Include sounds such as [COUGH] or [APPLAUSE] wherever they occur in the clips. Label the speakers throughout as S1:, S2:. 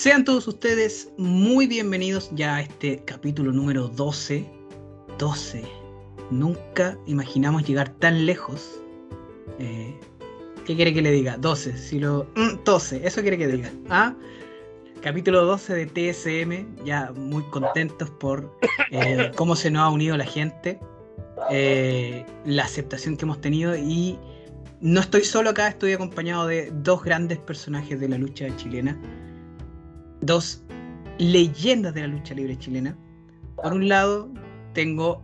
S1: Sean todos ustedes muy bienvenidos ya a este capítulo número 12. 12. Nunca imaginamos llegar tan lejos. Eh, ¿Qué quiere que le diga? 12. Si lo. 12. Mm, eso quiere que diga. ¿Ah? Capítulo 12 de TSM. Ya muy contentos por eh, cómo se nos ha unido la gente. Eh, la aceptación que hemos tenido. Y no estoy solo acá, estoy acompañado de dos grandes personajes de la lucha chilena dos leyendas de la lucha libre chilena. Por un lado, tengo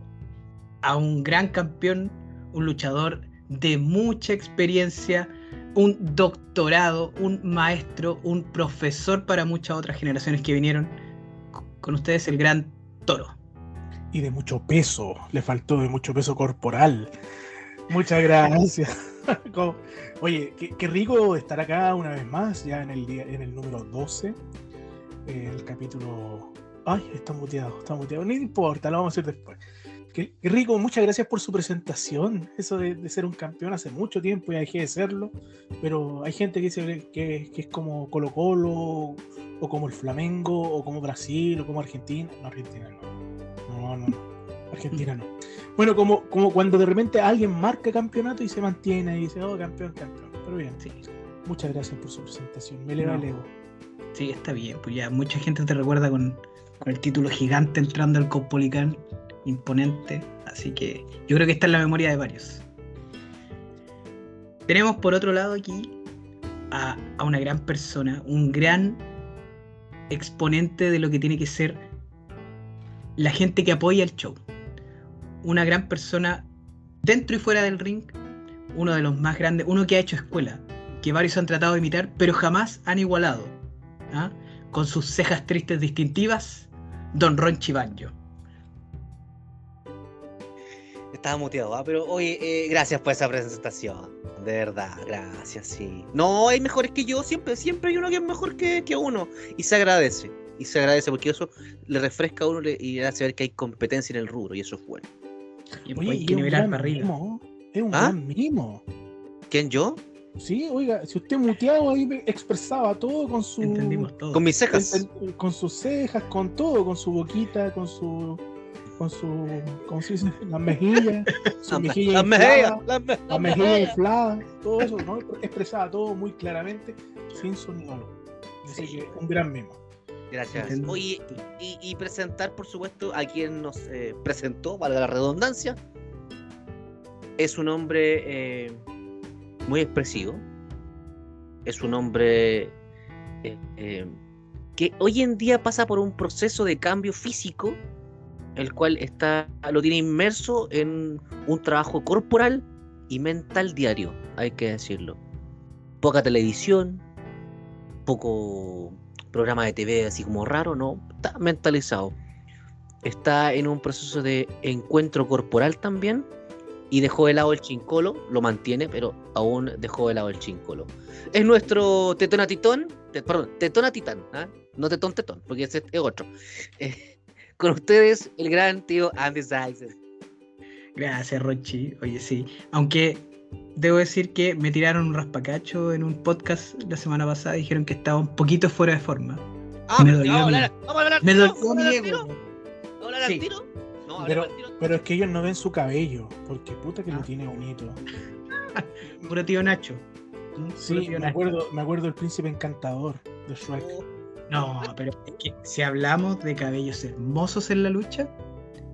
S1: a un gran campeón, un luchador de mucha experiencia, un doctorado, un maestro, un profesor para muchas otras generaciones que vinieron. Con ustedes el gran toro.
S2: Y de mucho peso, le faltó de mucho peso corporal. Muchas gracias. [LAUGHS] Oye, qué, rico estar acá una vez más, ya en el, día, en el número 12 el capítulo. Ay, está muteado, está muteado. No importa, lo vamos a hacer después. Qué, rico, muchas gracias por su presentación. Eso de, ser un campeón hace mucho tiempo y dejé de serlo. Pero hay gente que dice que, es como Colo Colo, o como el Flamengo, o como Brasil, o como Argentina. No, Argentina no. No, no, no. Argentina no. Bueno, como, como cuando de repente alguien marca campeonato y se mantiene y dice, oh, campeón, campeón. Pero bien, sí. Muchas gracias por su presentación. Me eleva el ego.
S1: Sí, está bien, pues ya mucha gente te recuerda con, el título gigante entrando al Caupolicán, imponente, así que yo creo que está en la memoria de varios. Tenemos por otro lado aquí a, una gran persona, un gran exponente de lo que tiene que ser la gente que apoya el show. Una gran persona dentro y fuera del ring, uno de los más grandes, uno que ha hecho escuela, que varios han tratado de imitar, pero jamás han igualado. ¿Ah? con sus cejas tristes distintivas, Don Ronchi Banjo.
S3: Estaba muteado, ¿ah? pero oye, eh, gracias por esa presentación. De verdad, gracias, sí. No, hay mejores que yo, siempre, siempre hay uno que es mejor que, uno. Y se agradece. Y se agradece porque eso le refresca a uno y le hace ver que hay competencia en el rubro, y eso es bueno.
S2: Y hay que nivelar para arriba. Es un ¿Ah? gran mimo.
S3: ¿Quién yo?
S2: Sí, oiga, si usted muteado ahí expresaba todo con su.
S1: Entendimos todo.
S3: Con mis cejas.
S2: con sus cejas, con todo, con su boquita, con su. Con su. ¿Cómo se dice? Las mejillas. Su mejilla
S3: las mejillas.
S2: Las mejillas infladas. Todo eso, ¿no? Expresaba todo muy claramente, sin sonido. Así que un gran memo.
S3: Gracias. Oye, y, presentar, por supuesto, a quien nos eh, presentó, valga la redundancia. Es un hombre. Eh, muy expresivo. Es un hombre eh, eh, que hoy en día pasa por un proceso de cambio físico, el cual está, lo tiene inmerso en un trabajo corporal y mental diario, hay que decirlo. Poca televisión, poco programa de TV así como raro, ¿no? Está mentalizado. Está en un proceso de encuentro corporal también y dejó de lado el chincolo, lo mantiene, pero aún dejó de lado el chincolo. Es nuestro tetona titón, perdón, tetona titán, ¿ah? no tetón tetón, porque ese es otro. Eh, [LAUGHS] con ustedes, el gran tío Andy Sykes.
S1: Gracias, Rochi. Oye, sí. Aunque debo decir que me tiraron un raspacacho en un podcast la semana pasada dijeron que estaba un poquito fuera de forma.
S3: Ah, me dolió. Vamos a hablar, me dolió ¿Vamos a
S2: hablar al tiro? No, pero, pero es que ellos no ven su cabello, porque puta que lo ah. tiene bonito. [LAUGHS]
S1: Puro tío Nacho.
S2: Sí, me acuerdo, me acuerdo del príncipe encantador de Shrek.
S1: No, pero es que si hablamos de cabellos hermosos en la lucha,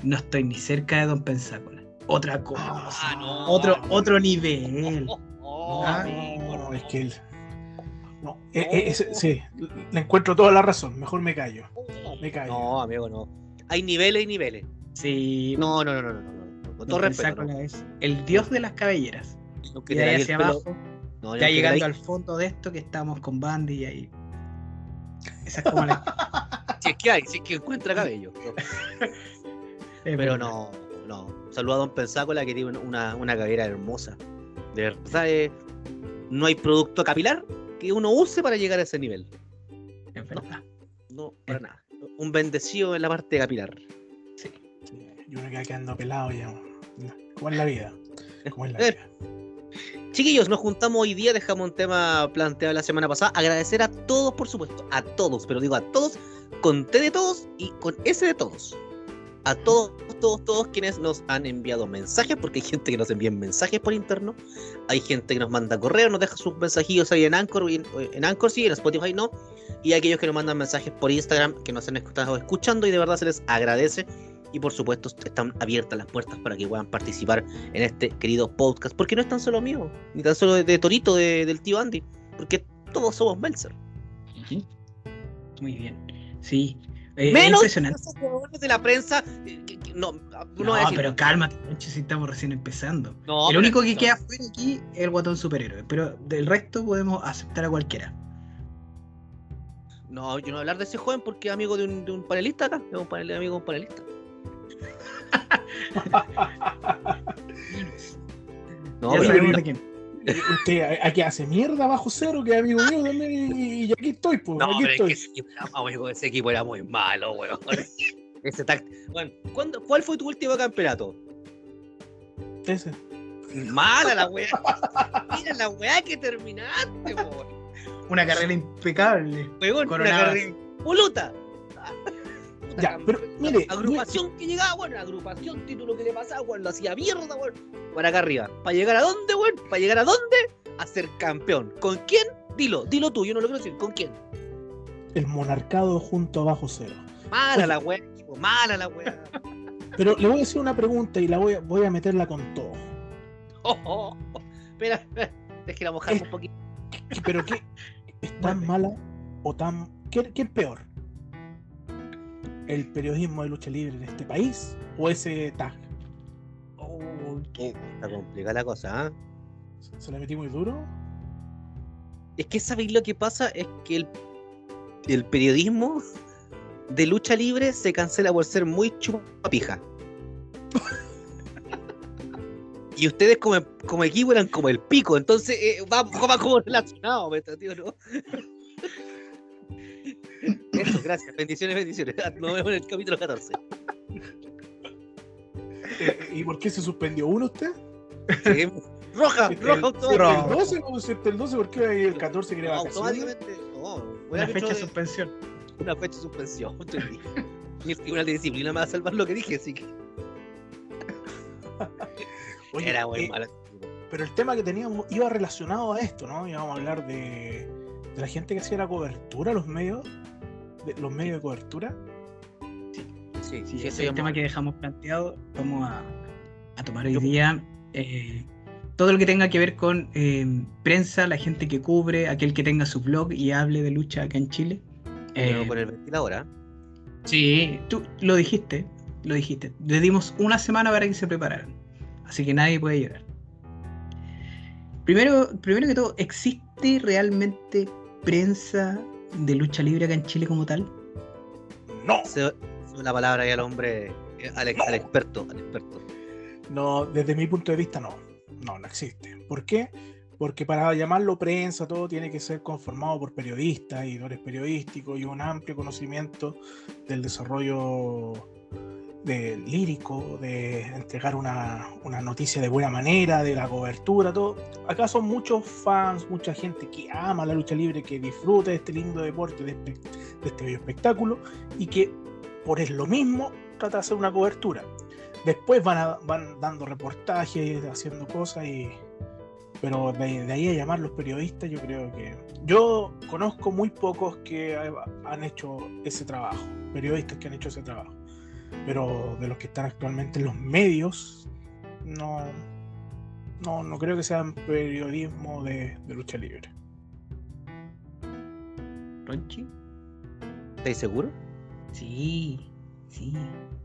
S1: no estoy ni cerca de Don Pensácola. Otra cosa. Ah, otro, otro nivel.
S2: Ah, no, es que él. No, eh, eh, sí, le encuentro toda la razón. Mejor me callo. Me callo.
S3: No, amigo, no. Hay niveles y niveles.
S1: Sí.
S3: No, no, no, no, no. no. Con todo respeto.
S1: Es el dios de las cabelleras. y ahí hacia abajo, ya llegando al fondo de esto que estamos con Bandy y ahí.
S3: Esa es como la... [LAUGHS] si es que hay, si es que encuentra cabello. [LAUGHS] pero no, no. Saluda a Don Pensácola que tiene una, una cabellera hermosa. De verdad, eh, no hay producto capilar que uno use para llegar a ese nivel.
S1: Es verdad.
S3: No, para nada. Un bendecido en la parte capilar.
S2: Y uno queda quedando pelado ya. Como en la vida. Como en la [LAUGHS] vida.
S3: Chiquillos, nos juntamos hoy día, dejamos un tema planteado la semana pasada. Agradecer a todos, por supuesto, a todos, pero digo a todos, con T de todos y con S de todos. A todos, todos, todos quienes nos han enviado mensajes, porque hay gente que nos envía mensajes por interno, hay gente que nos manda correo, nos deja sus mensajillos ahí en Anchor, en, en Anchor sí, en Spotify no, y aquellos que nos mandan mensajes por Instagram, que nos han estado escuchando y de verdad se les agradece y por supuesto están abiertas las puertas para que puedan participar en este querido podcast, porque no es tan solo mío, ni tan solo de, Torito, del tío Andy, porque todos somos Melzer.
S1: Muy bien, sí. Eh,
S3: Menos de la prensa. Eh, no,
S1: no, pero cálmate, si estamos recién empezando. el único que queda fuera aquí es el guatón superhéroe, pero del resto podemos aceptar a cualquiera.
S3: No, yo no voy a hablar de ese joven porque es amigo de un, de un panelista acá, es un panel, amigo de un panelista.
S2: No, Usted aquí hace mierda bajo cero, que es amigo mío también, y, aquí estoy, pues. No, aquí estoy.
S3: ese, equipo era, muy malo, weón. [LAUGHS] Ese bueno, ¿cuál fue tu último campeonato?
S2: Ese.
S3: Mala la weá. Mira la weá que terminaste, weón.
S1: Una carrera impecable.
S3: Weón, una carrera impoluta.
S2: Ya, pero mire.
S3: Agrupación que llegaba, bueno, agrupación, título que le pasaba, bueno, lo hacía mierda, bueno. Para acá arriba. ¿Para llegar a dónde, bueno? ¿Para llegar a dónde? A ser campeón. ¿Con quién? Dilo, dilo tú, yo no lo quiero decir. ¿Con quién?
S2: El monarcado junto a Bajo Cero.
S3: Mala la weá, mala la weá.
S2: Pero le voy a decir una pregunta y la voy a, voy a meterla con todo.
S3: Oh, oh, oh. Espera, espera, déjela mojar un poquito.
S2: ¿Pero qué? [LAUGHS] ¿Es tan mala o tan. ¿Qué, qué es peor? El periodismo de lucha libre en este país o ese tag?
S3: Oh, está complicada la cosa, ¿eh?
S2: ¿Se la metí muy duro?
S3: Es que sabéis lo que pasa es que el, el periodismo de lucha libre se cancela por ser muy chupapija. [LAUGHS] y ustedes como, como equipo eran como el pico, entonces eh, va, va, como relacionado, tío, ¿no? Eso, gracias. Bendiciones, bendiciones. Nos vemos en el capítulo 14.
S2: Eh, ¿Y por qué se suspendió uno usted?
S3: roja, roja,
S2: roja. El 12, el 12, ¿por qué el 14 quiere vacaciones?
S1: Automáticamente, no. Una fecha de suspensión.
S3: Una fecha de suspensión. Mi tribunal de disciplina me va a salvar lo que dije, así que.
S2: Oye, Era muy eh, malo. Pero el tema que teníamos iba relacionado a esto, ¿no? Íbamos a hablar de, de la gente que hacía la cobertura, los medios los medios de cobertura.
S1: Sí, sí, ese es el tema que dejamos planteado. Vamos a, tomar hoy día eh, todo lo que tenga que ver con eh, prensa, la gente que cubre, aquel que tenga su blog y hable de lucha acá en Chile.
S3: Eh, con el ventilador, ¿ah?
S1: Sí, tú lo dijiste, lo dijiste. Le dimos una semana para que se prepararan. Así que nadie puede llegar. Primero, primero que todo, ¿existe realmente prensa de lucha libre acá en Chile como tal?
S2: No.
S3: Se, la palabra ahí al hombre, eh, al, experto, al experto.
S2: No, desde mi punto de vista no. No, no existe. ¿Por qué? Porque para llamarlo prensa todo tiene que ser conformado por periodistas, y editores periodísticos y un amplio conocimiento del desarrollo de lírico, de entregar una, noticia de buena manera, de la cobertura, todo. Acá son muchos fans, mucha gente que ama la lucha libre, que disfruta de este lindo deporte, de este, este bello espectáculo, y que por es lo mismo trata de hacer una cobertura. Después van, van dando reportajes, haciendo cosas, y, pero de, de ahí a llamar los periodistas, yo creo que... Yo conozco muy pocos que han hecho ese trabajo, periodistas que han hecho ese trabajo pero de los que están actualmente en los medios, no, no, no creo que sean periodismo de, lucha libre.
S3: ¿Ronchi? ¿Estás seguro?
S1: Sí, sí.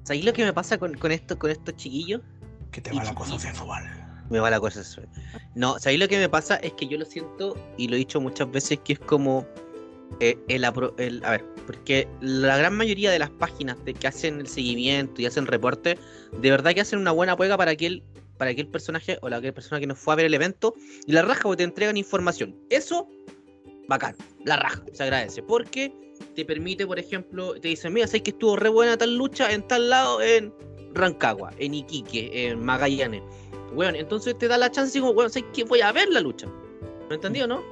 S3: ¿Sabes lo que me pasa con, esto, con estos chiquillos?
S2: Que te va la cosa sexual.
S3: Me va la cosa sexual. No, ¿sabéis lo que me pasa? Es que yo lo siento y lo he dicho muchas veces que es como eh, el, a ver, porque la gran mayoría de las páginas de que hacen el seguimiento y hacen reporte, de verdad que hacen una buena prueba para aquel, para aquel personaje o la aquella persona que nos fue a ver el evento y la raja porque te entregan información. Eso, bacán, la raja, se agradece, porque te permite, por ejemplo, te dicen, mira, sé que estuvo re buena tal lucha en tal lado, en Rancagua, en Iquique, en Magallanes weón, entonces te da la chance y como, weón, sé que voy a ver la lucha. ¿Me entendió, no?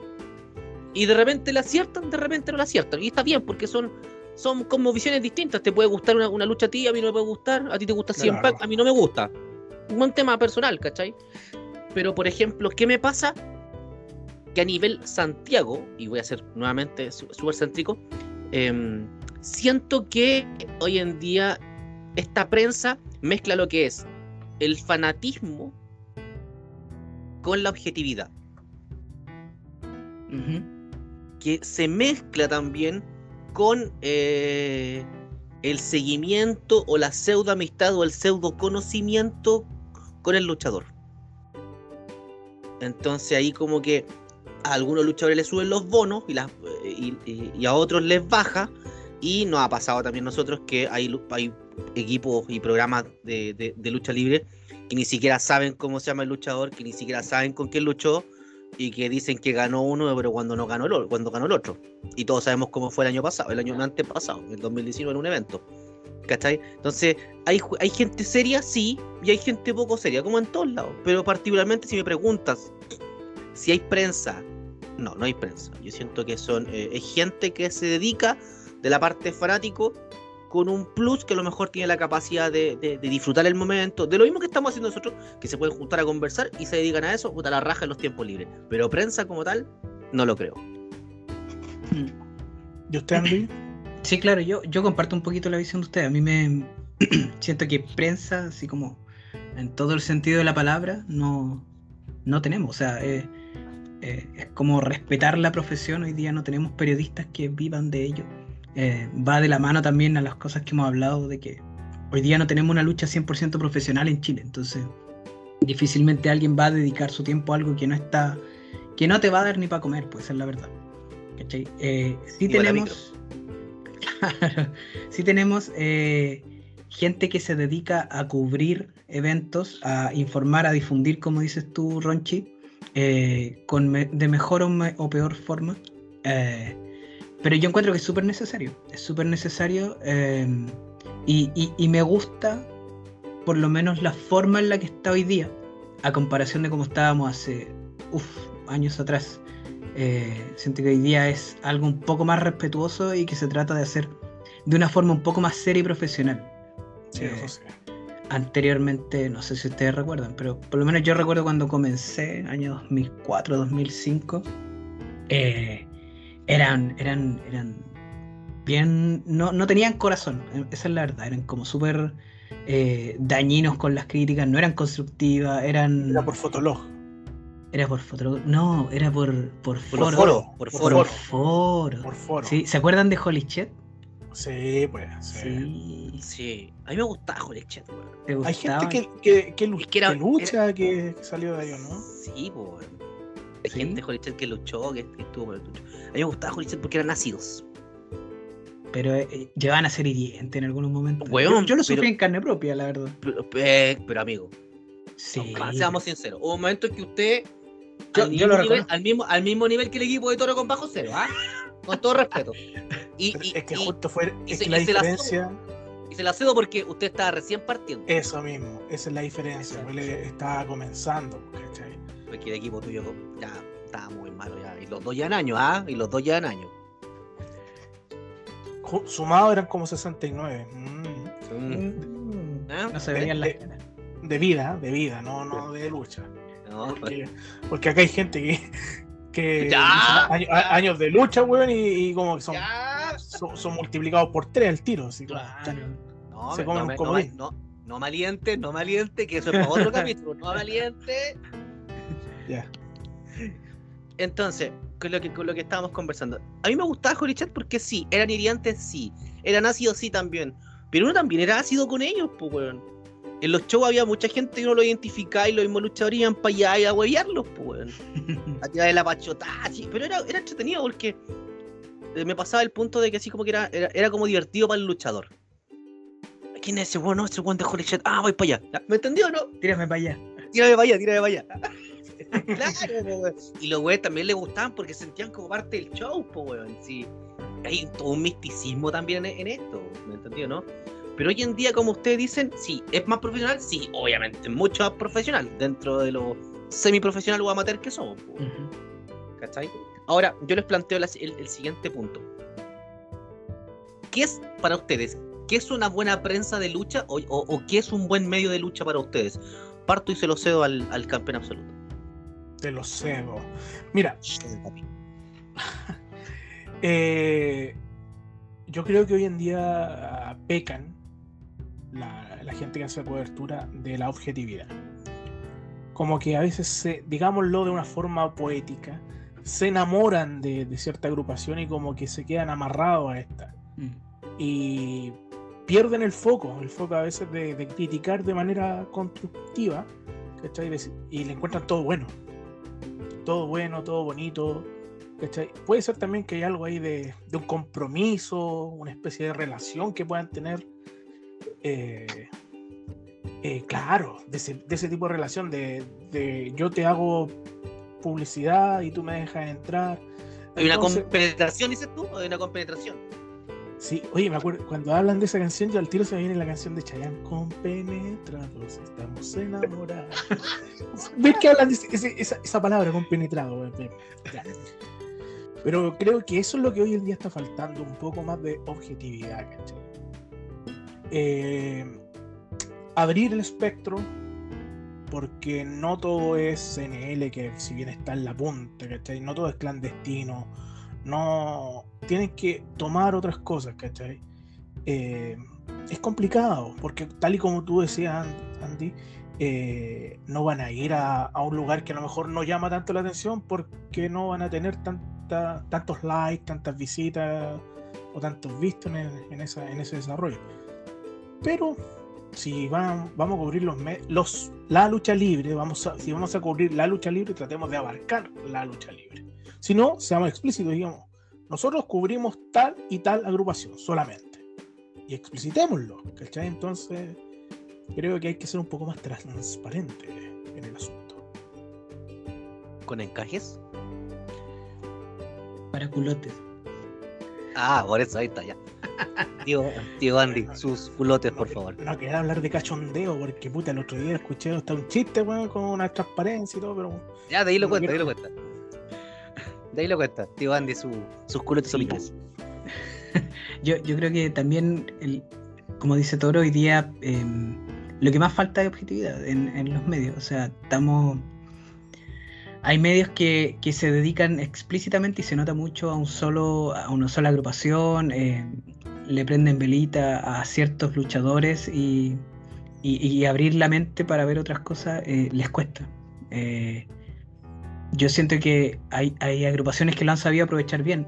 S3: Y de repente la aciertan, de repente no la aciertan. Y está bien, porque son, son como visiones distintas. Te puede gustar una, una lucha a ti, a mí no me puede gustar, a ti te gusta
S2: Claro.
S3: A mí no me gusta. Un buen tema personal, ¿cachai? Pero, por ejemplo, ¿qué me pasa? Que a nivel Santiago, y voy a ser nuevamente súper céntrico, em, siento que hoy en día esta prensa mezcla lo que es el fanatismo con la objetividad.
S1: Ujú.
S3: Que se mezcla también con eh, el seguimiento o la pseudo amistad o el pseudo conocimiento con el luchador. Entonces ahí como que a algunos luchadores les suben los bonos y, y, a otros les baja. Y nos ha pasado también nosotros que hay, equipos y programas de, de- de lucha libre que ni siquiera saben cómo se llama el luchador, que ni siquiera saben con quién luchó y que dicen que ganó uno, pero cuando no ganó el, cuando ganó el otro. Y todos sabemos cómo fue el año pasado, el año antepasado, en el 2019 en un evento. ¿Cachai? Entonces, hay, hay gente seria, sí, y hay gente poco seria, como en todos lados. Pero particularmente si me preguntas si hay prensa, no, no hay prensa. Yo siento que son eh, es gente que se dedica de la parte fanático con un plus que a lo mejor tiene la capacidad de, de- de disfrutar el momento, de lo mismo que estamos haciendo nosotros, que se pueden juntar a conversar y se dedican a eso, puta la raja en los tiempos libres. Pero prensa como tal, no lo creo.
S1: Mm.
S2: ¿Y usted, Andy? [CLEARS THROAT]
S1: Sí, claro, yo, yo comparto un poquito la visión de usted. A mí me [CLEARS THROAT] siento que prensa, así como en todo el sentido de la palabra, no, no tenemos. O sea, eh, eh, es como respetar la profesión. Hoy día no tenemos periodistas que vivan de ello. Eh, va de la mano también a las cosas que hemos hablado de que hoy día no tenemos una lucha 100% profesional en Chile. Entonces, difícilmente alguien va a dedicar su tiempo a algo que no está, que no te va a dar ni para comer, pues es la verdad. ¿Cachai? Eh, sí tenemos. [LAUGHS] Claro, sí tenemos eh, gente que se dedica a cubrir eventos, a informar, a difundir, como dices tú, Ronchi, eh, con me- de mejor o, me- o peor forma. Eh, pero yo encuentro que es súper necesario, es súper necesario eh, y, y- y me gusta por lo menos la forma en la que está hoy día, a comparación de cómo estábamos hace uf, años atrás. Eh, siento que hoy día es algo un poco más respetuoso y que se trata de hacer de una forma un poco más seria y profesional.
S2: Sí,
S1: Eh,
S2: eso sí.
S1: Anteriormente, no sé si ustedes recuerdan, pero por lo menos yo recuerdo cuando comencé, año 2004, 2005, eh, eran, eran, eran bien, no, no tenían corazón, eh, esa es la verdad, eran como súper eh, dañinos con las críticas, no eran constructivas, eran...
S2: Era por Fotolog.
S1: Era por fotolog- No, era por, por
S3: Por
S1: foro.
S3: foro, por foro.
S1: Por foro.
S2: Por foro.
S1: Sí, ¿Se acuerdan de Holy Chat?
S2: Sí, pues. sí.
S1: Sí.
S3: Sí, a mí me gustaba Holy weón.
S1: ¿Te
S2: Hay gente que, que, que,
S3: que era-
S2: lucha, que, que salió de ahí, ¿o ¿no?
S3: Sí, po,
S1: Sí.
S3: gente Chat que luchó, que, que estuvo por el lucho. A mí me gustaba Holy Chat porque eran ácidos.
S1: Pero eh, eh, llegaban a ser hirientes en algunos momentos.
S3: Weón,
S1: yo, yo lo sufrí
S3: pero-
S1: en carne propia, la verdad.
S3: Pero, eh, pero amigo,
S1: Sí.
S3: no, seamos sinceros. Hubo un momento en que usted.
S1: Yo-
S3: al,
S1: yo lo
S3: nivel, al, mismo, al mismo nivel que el equipo de Toro con Bajo Cero, ¿ah? Con todo respeto. Y,
S2: es que justo fue. Es
S3: se-
S2: la diferencia.
S3: y se la cedo porque usted estaba recién partiendo.
S2: Eso mismo. Esa es la diferencia. Él estaba comenzando, ¿cachai?
S3: Porque el equipo tuyo ya estaba muy malo ya. Y los dos ya en años, ¿ah? Y los dos ya en años.
S2: Sumado eran como 69. Mm.
S1: Mm,
S3: ¿Ah?
S1: No se
S2: De-
S1: veían las
S2: de-. De vida, de vida, no, no de lucha.
S3: No,
S2: Porque, porque acá hay gente que. que [LAUGHS]
S3: Ya.
S2: año- a- años de lucha, weón, y, y como que son, son, son multiplicados por tres al tiro. Así como,
S1: Claro.
S3: No,
S2: Se
S3: me-
S2: comen
S3: no,
S2: un
S3: no, no, no me aliente, no me aliente, que eso es para otro [LAUGHS] capítulo. No me aliente.
S2: Ya.
S3: Entonces, con lo, que, con lo que estábamos conversando. A mí me gustaba Holy Chat porque sí, eran hiriantes, sí. Eran ácidos, sí, también. Pero uno también era ácido con ellos, pues, weón. En los shows había mucha gente que no lo identificaba y los mismos luchadores iban para allá y a huevearlos, pues, weón. [LAUGHS] A tirar de la pachotada, sí. Pero era, era entretenido porque eh, me pasaba el punto de que así como que era, era, era como divertido para el luchador. ¿Quién es ese weón? No, ese weón de Holy Chat. Ah, voy para allá. ¿Me entendió o no?
S1: Tírame para allá.
S3: Tírame para allá, tírame para allá. Claro, po, weón. Y los weones también les gustaban porque sentían como parte del show, po, weón. Sí. Hay todo un misticismo también en, en esto, ¿me entendió, no? Pero hoy en día, como ustedes dicen, sí, ¿es más profesional? Sí, obviamente, mucho más profesional dentro de lo semiprofesional o amateur que somos. ¿Cachai? Ahora, yo les planteo el, siguiente punto. ¿Qué es para ustedes? ¿Qué es una buena prensa de lucha o, qué es un buen medio de lucha para ustedes? Parto y se lo cedo al, al campeón absoluto.
S2: Te lo cedo. Mira. [LAUGHS] eh, yo creo que hoy en día pecan la, gente que hace cobertura de la objetividad. Como que a veces, se, digámoslo de una forma poética, se enamoran de, cierta agrupación y como que se quedan amarrados a esta. Mm. Y pierden el foco, el foco a veces de, criticar de manera constructiva, Y le encuentran todo bueno. Todo bueno, todo bonito, Puede ser también que hay algo ahí de, un compromiso, una especie de relación que puedan tener. Eh, eh, claro, de ese, tipo de relación, de, yo te hago publicidad y tú me dejas entrar.
S3: ¿Hay una compenetración, dices tú? ¿O hay una compenetración?
S2: Sí, oye, me acuerdo, cuando hablan de esa canción, yo al tiro se me viene la canción de Chayanne, compenetrados, estamos enamorados. [LAUGHS] ¿Ves que hablan de esa, esa, palabra, compenetrado? Pero creo que eso es lo que hoy en día está faltando, un poco más de objetividad, ¿cachai? Eh, abrir el espectro, porque no todo es CNL, que si bien está en la punta, ¿cachai? No todo es clandestino, no... Tienen que tomar otras cosas, ¿cachai? Eh, es complicado, porque tal y como tú decías, Andy, eh, no van a ir a, a, un lugar que a lo mejor no llama tanto la atención porque no van a tener tan, tantos likes, tantas visitas o tantos vistos en, ese desarrollo. Pero si van, vamos a cubrir los, los, la lucha libre, vamos a, si vamos a cubrir la lucha libre, tratemos de abarcar la lucha libre. Si no, seamos explícitos, digamos, nosotros cubrimos tal y tal agrupación solamente. Y explicitémoslo, ¿cachai? Entonces, creo que hay que ser un poco más transparente en el asunto.
S3: ¿Con encajes?
S1: para culotes.
S3: Ah, por eso ahí está ya. [LAUGHS] Tío, tío Andy, sus culotes, por favor.
S2: No quería hablar de cachondeo, porque puta, el otro día escuché hasta un chiste, weón, con una transparencia y todo, pero.
S3: Ya, de ahí lo cuenta, de ahí lo cuenta. De ahí lo cuenta, tío Andy, sus culotes son [LAUGHS]
S1: yo, yo creo que también, el, como dice Toro, hoy día em, lo que más falta es objetividad en, en los medios. O sea, estamos hay medios que, se dedican explícitamente y se nota mucho a un solo, a una sola agrupación, eh, le prenden velita a ciertos luchadores y, abrir la mente para ver otras cosas eh, les cuesta. Eh, yo siento que hay, agrupaciones que lo han sabido aprovechar bien.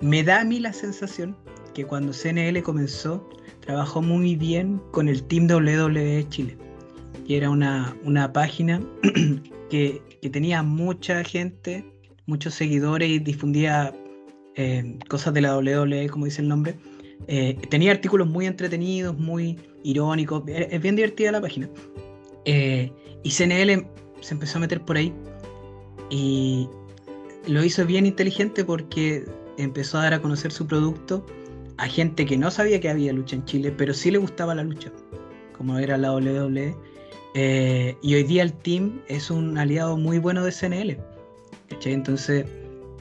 S1: me da a mí la sensación que cuando CNL comenzó, trabajó muy bien con el Team WWE Chile, que era una, una página [CLEARS THROAT] que, tenía mucha gente, muchos seguidores y difundía eh, cosas de la WWE, como dice el nombre. Eh, tenía artículos muy entretenidos, muy irónicos. Es, bien divertida la página. Eh, y CNL se empezó a meter por ahí. Y lo hizo bien inteligente porque empezó a dar a conocer su producto a gente que no sabía que había lucha en Chile, pero sí le gustaba la lucha, como era la WWE. Eh, y hoy día el team es un aliado muy bueno de CNL. Entonces,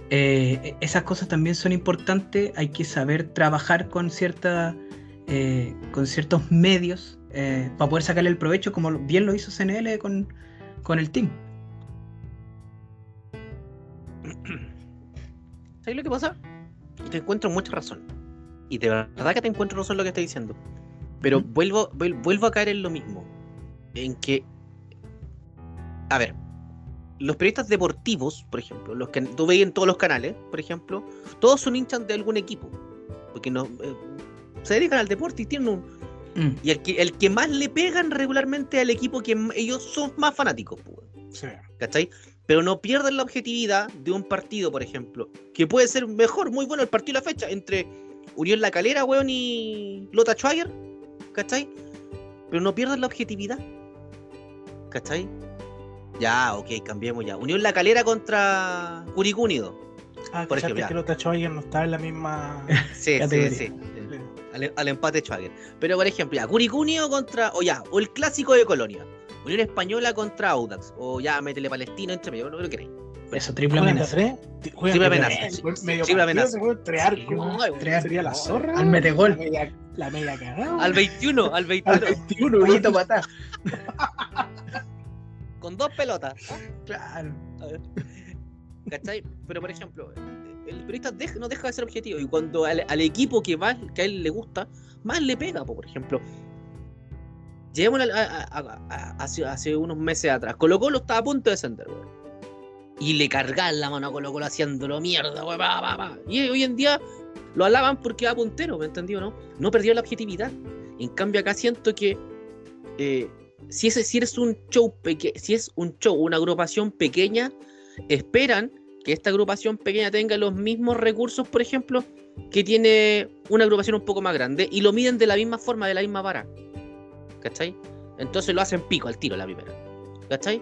S1: eh, esas cosas también son importantes. Hay que saber trabajar con, cierta, eh, con ciertos medios para poder sacarle el provecho, como bien lo hizo CNL con, con el team. [CLEARS THROAT]
S3: ¿Sabes lo que pasa? Te encuentro mucha razón. Y de verdad que te encuentro razón lo que estás diciendo. Pero vuelvo, vuelvo a caer en lo mismo en que, a ver, los periodistas deportivos, por ejemplo, los que tú veis en todos los canales, por ejemplo, todos son hinchas de algún equipo, porque no eh, se dedican al deporte y tienen un mm. y el que, el que más le pegan regularmente al equipo que ellos son más fanáticos, sí. ¿cachai? Pero no pierden la objetividad de un partido, por ejemplo, que puede ser mejor, muy bueno el partido de la fecha entre Uriel La Calera, weón, y Lota Schwager, ¿cachai? Pero no pierden la objetividad. ¿Cachai? Ya, ok, cambiemos ya. Unión La Calera contra Curicúnido.
S2: Ah, por ejemplo. que lo tachó no está en la misma. [LAUGHS]
S3: sí, sí, sí, al, empate Schwager. Pero por ejemplo, ya, Curicunio contra, o ya, o el clásico de Colonia. Unión Española contra Audax. O ya, métele Palestino entre medio, no lo queréis.
S1: Eso, triple amenaza.
S3: Triple amenaza. Triple amenaza.
S2: Sería la zorra.
S1: Al metegol.
S2: La media cagada.
S3: Al 21, al 21.
S2: Al 21,
S1: patá. [LAUGHS]
S3: Con dos pelotas.
S1: Claro.
S3: ¿Cachai? Pero por ejemplo, el periodista no deja de ser objetivo. Y cuando al, equipo que más que a él le gusta, más le pega, por ejemplo. Hace, unos meses atrás. Colo Colo estaba a punto de descender, weón y le cargaban la mano a Colo Colo haciéndolo mierda, Y hoy en día lo alaban porque va puntero, ¿me entendió, no? No perdió la objetividad. En cambio acá siento que eh, si, ese, si un show si es un show, una agrupación pequeña, esperan que esta agrupación pequeña tenga los mismos recursos, por ejemplo, que tiene una agrupación un poco más grande y lo miden de la misma forma, de la misma vara. ¿Cachai? Entonces lo hacen pico al tiro la primera. ¿Cachai?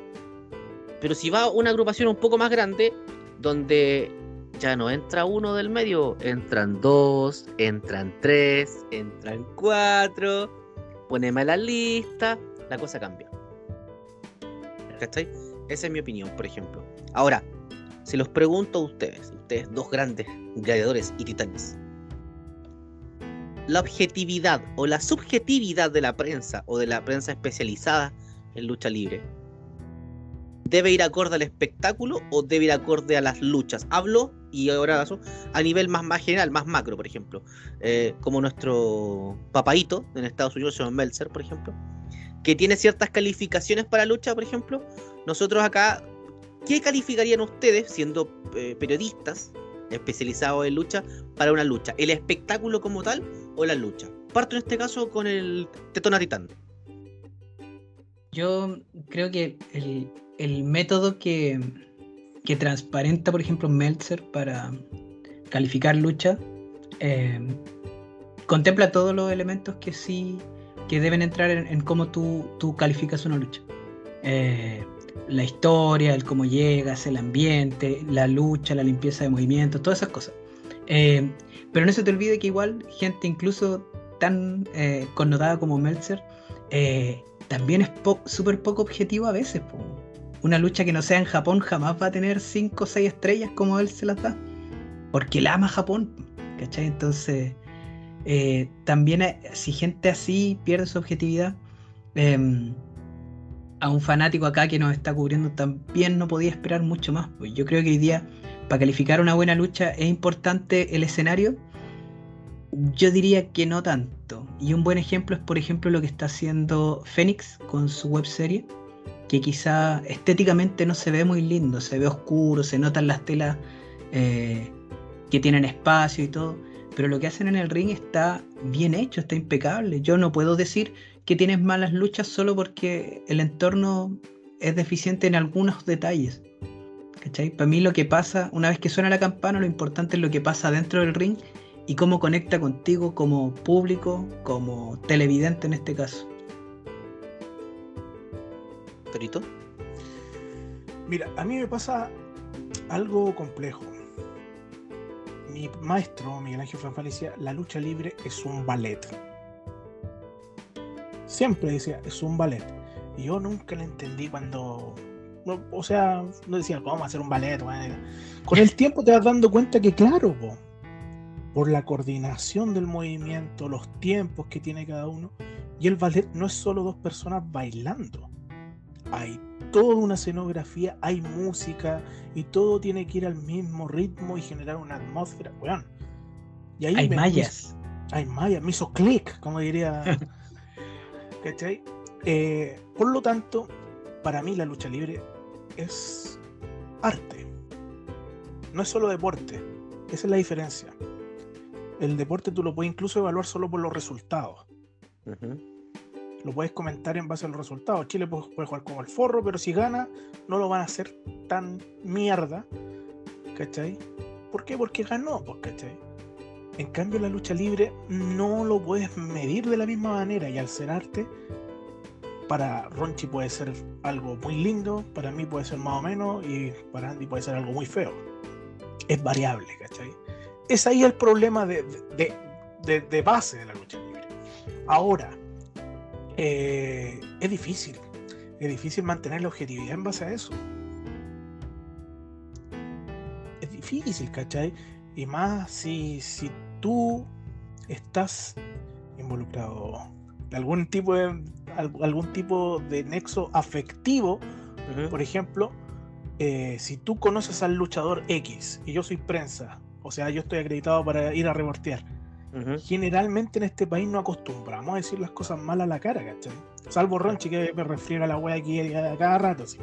S3: Pero si va una agrupación un poco más grande, donde ya no entra uno del medio, entran dos, entran tres, entran cuatro, poneme la lista, la cosa cambia. ¿Cachai? Esa es mi opinión, por ejemplo. Ahora, si los pregunto a ustedes, ustedes dos grandes gladiadores y titanes, la objetividad o la subjetividad de la prensa o de la prensa especializada en lucha libre debe ir acorde al espectáculo o debe ir acorde a las luchas. Hablo, y ahora a nivel más, general, más macro, por ejemplo. Eh, como nuestro papaito en Estados Unidos, John Meltzer, por ejemplo, que tiene ciertas calificaciones para lucha, por ejemplo. Nosotros acá, ¿qué calificarían ustedes, siendo eh, periodistas especializados en lucha, para una lucha? ¿El espectáculo como tal o la lucha? Parto en este caso con el Tetona Titán.
S1: Yo creo que el, el método que, que, transparenta, por ejemplo, Meltzer para calificar lucha, eh, contempla todos los elementos que sí que deben entrar en, cómo tú, tú, calificas una lucha. Eh, la historia, el cómo llegas, el ambiente, la lucha, la limpieza de movimientos, todas esas cosas. Eh, pero no se te olvide que igual gente incluso tan connotada como Meltzer también es súper poco objetivo a veces una lucha que no sea en Japón jamás va a tener 5 o 6 estrellas como él se las da. Porque él ama Japón. ¿Cachai? Entonces, eh, también si gente así pierde su objetividad, em, a un fanático acá que nos está cubriendo también no podía esperar mucho más. Pues yo creo que hoy día, para calificar una buena lucha, es importante el escenario. Yo diría que no tanto. Y un buen ejemplo es, por ejemplo, lo que está haciendo Phoenix con su web serie que quizá estéticamente no se ve muy lindo, se ve oscuro, se notan las telas eh, que tienen espacio y todo, pero lo que hacen en el ring está bien hecho, está impecable. Yo no puedo decir que tienes malas luchas solo porque el entorno es deficiente en algunos detalles. ¿Cachai? Para mí lo que pasa, una vez que suena la campana, lo importante es lo que pasa dentro del ring y cómo conecta contigo como público, como televidente en este caso.
S2: Mira, a mí me pasa algo complejo. Mi maestro, Miguel Ángel Fanfal, decía, la lucha libre es un ballet. Siempre decía, es un ballet. Y yo nunca lo entendí cuando... o sea, no decía, ¿cómo hacer un ballet? Con el tiempo te vas dando cuenta que, claro, por la coordinación del movimiento, los tiempos que tiene cada uno, y el ballet no es solo dos personas bailando hay toda una escenografía, hay música y todo tiene que ir al mismo ritmo y generar una atmósfera.
S1: y ahí hay mallas.
S2: hay mallas, me hizo clic, como diría. [LAUGHS] ¿Cachai? Eh, por lo tanto, para mí la lucha libre es arte. No es solo deporte. Esa es la diferencia. El deporte tú lo puedes incluso evaluar solo por los resultados lo puedes comentar en base a los resultados. Chile puede, jugar como el forro, pero si gana, no lo van a hacer tan mierda. ¿Cachai? ¿Por qué? Porque ganó, pues, ¿cachai? En cambio, la lucha libre no lo puedes medir de la misma manera y al ser arte, para Ronchi puede ser algo muy lindo, para mí puede ser más o menos y para Andy puede ser algo muy feo. Es variable, ¿cachai? Es ahí el problema de, de, base de la lucha libre. Ahora, eh, es difícil, es difícil mantener la objetividad en base a eso. Es difícil, ¿cachai? Y más si, si tú estás involucrado en algún tipo de algún tipo de nexo afectivo, por ejemplo, eh, si tú conoces al luchador X y yo soy prensa, o sea, yo estoy acreditado para ir a reportear, generalmente en este país no acostumbramos a decir las cosas malas a la cara, ¿cachai? Salvo Ronchi que me refriega la wea aquí a cada rato, ¿sí?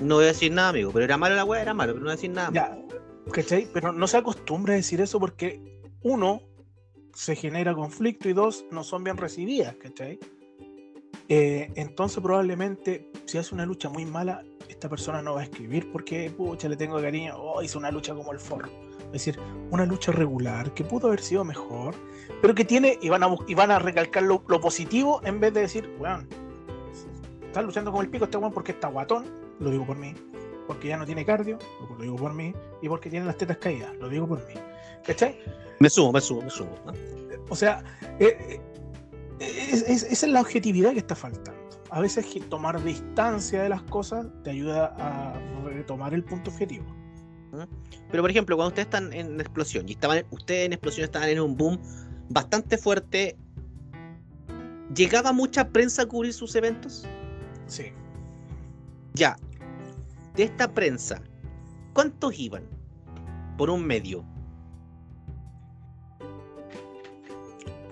S3: No voy a decir nada, amigo, pero era malo la wea, era malo, pero no voy a decir nada.
S2: Ya, ¿cachai? Pero no se acostumbra a decir eso porque, uno, se genera conflicto y dos, no son bien recibidas, ¿cachai? Eh, entonces probablemente si hace una lucha muy mala, esta persona no va a escribir porque, pucha, le tengo cariño, oh, hizo una lucha como el forro. Es decir, una lucha regular que pudo haber sido mejor, pero que tiene, y van a, y van a recalcar lo, positivo en vez de decir, bueno, está luchando con el pico este weón porque está guatón, lo digo por mí, porque ya no tiene cardio, lo digo por mí, y porque tiene las tetas caídas, lo digo por mí. ¿Cachai?
S3: Me sumo, me sumo, me sumo.
S2: O sea, eh, eh, esa es la objetividad que está faltando a veces tomar distancia de las cosas te ayuda a retomar el punto objetivo.
S3: Pero por ejemplo, cuando ustedes están en explosión y estaban, ustedes en explosión estaban en un boom bastante fuerte, ¿llegaba mucha prensa a cubrir sus eventos?
S2: Sí.
S3: Ya. De esta prensa, ¿cuántos iban por un medio?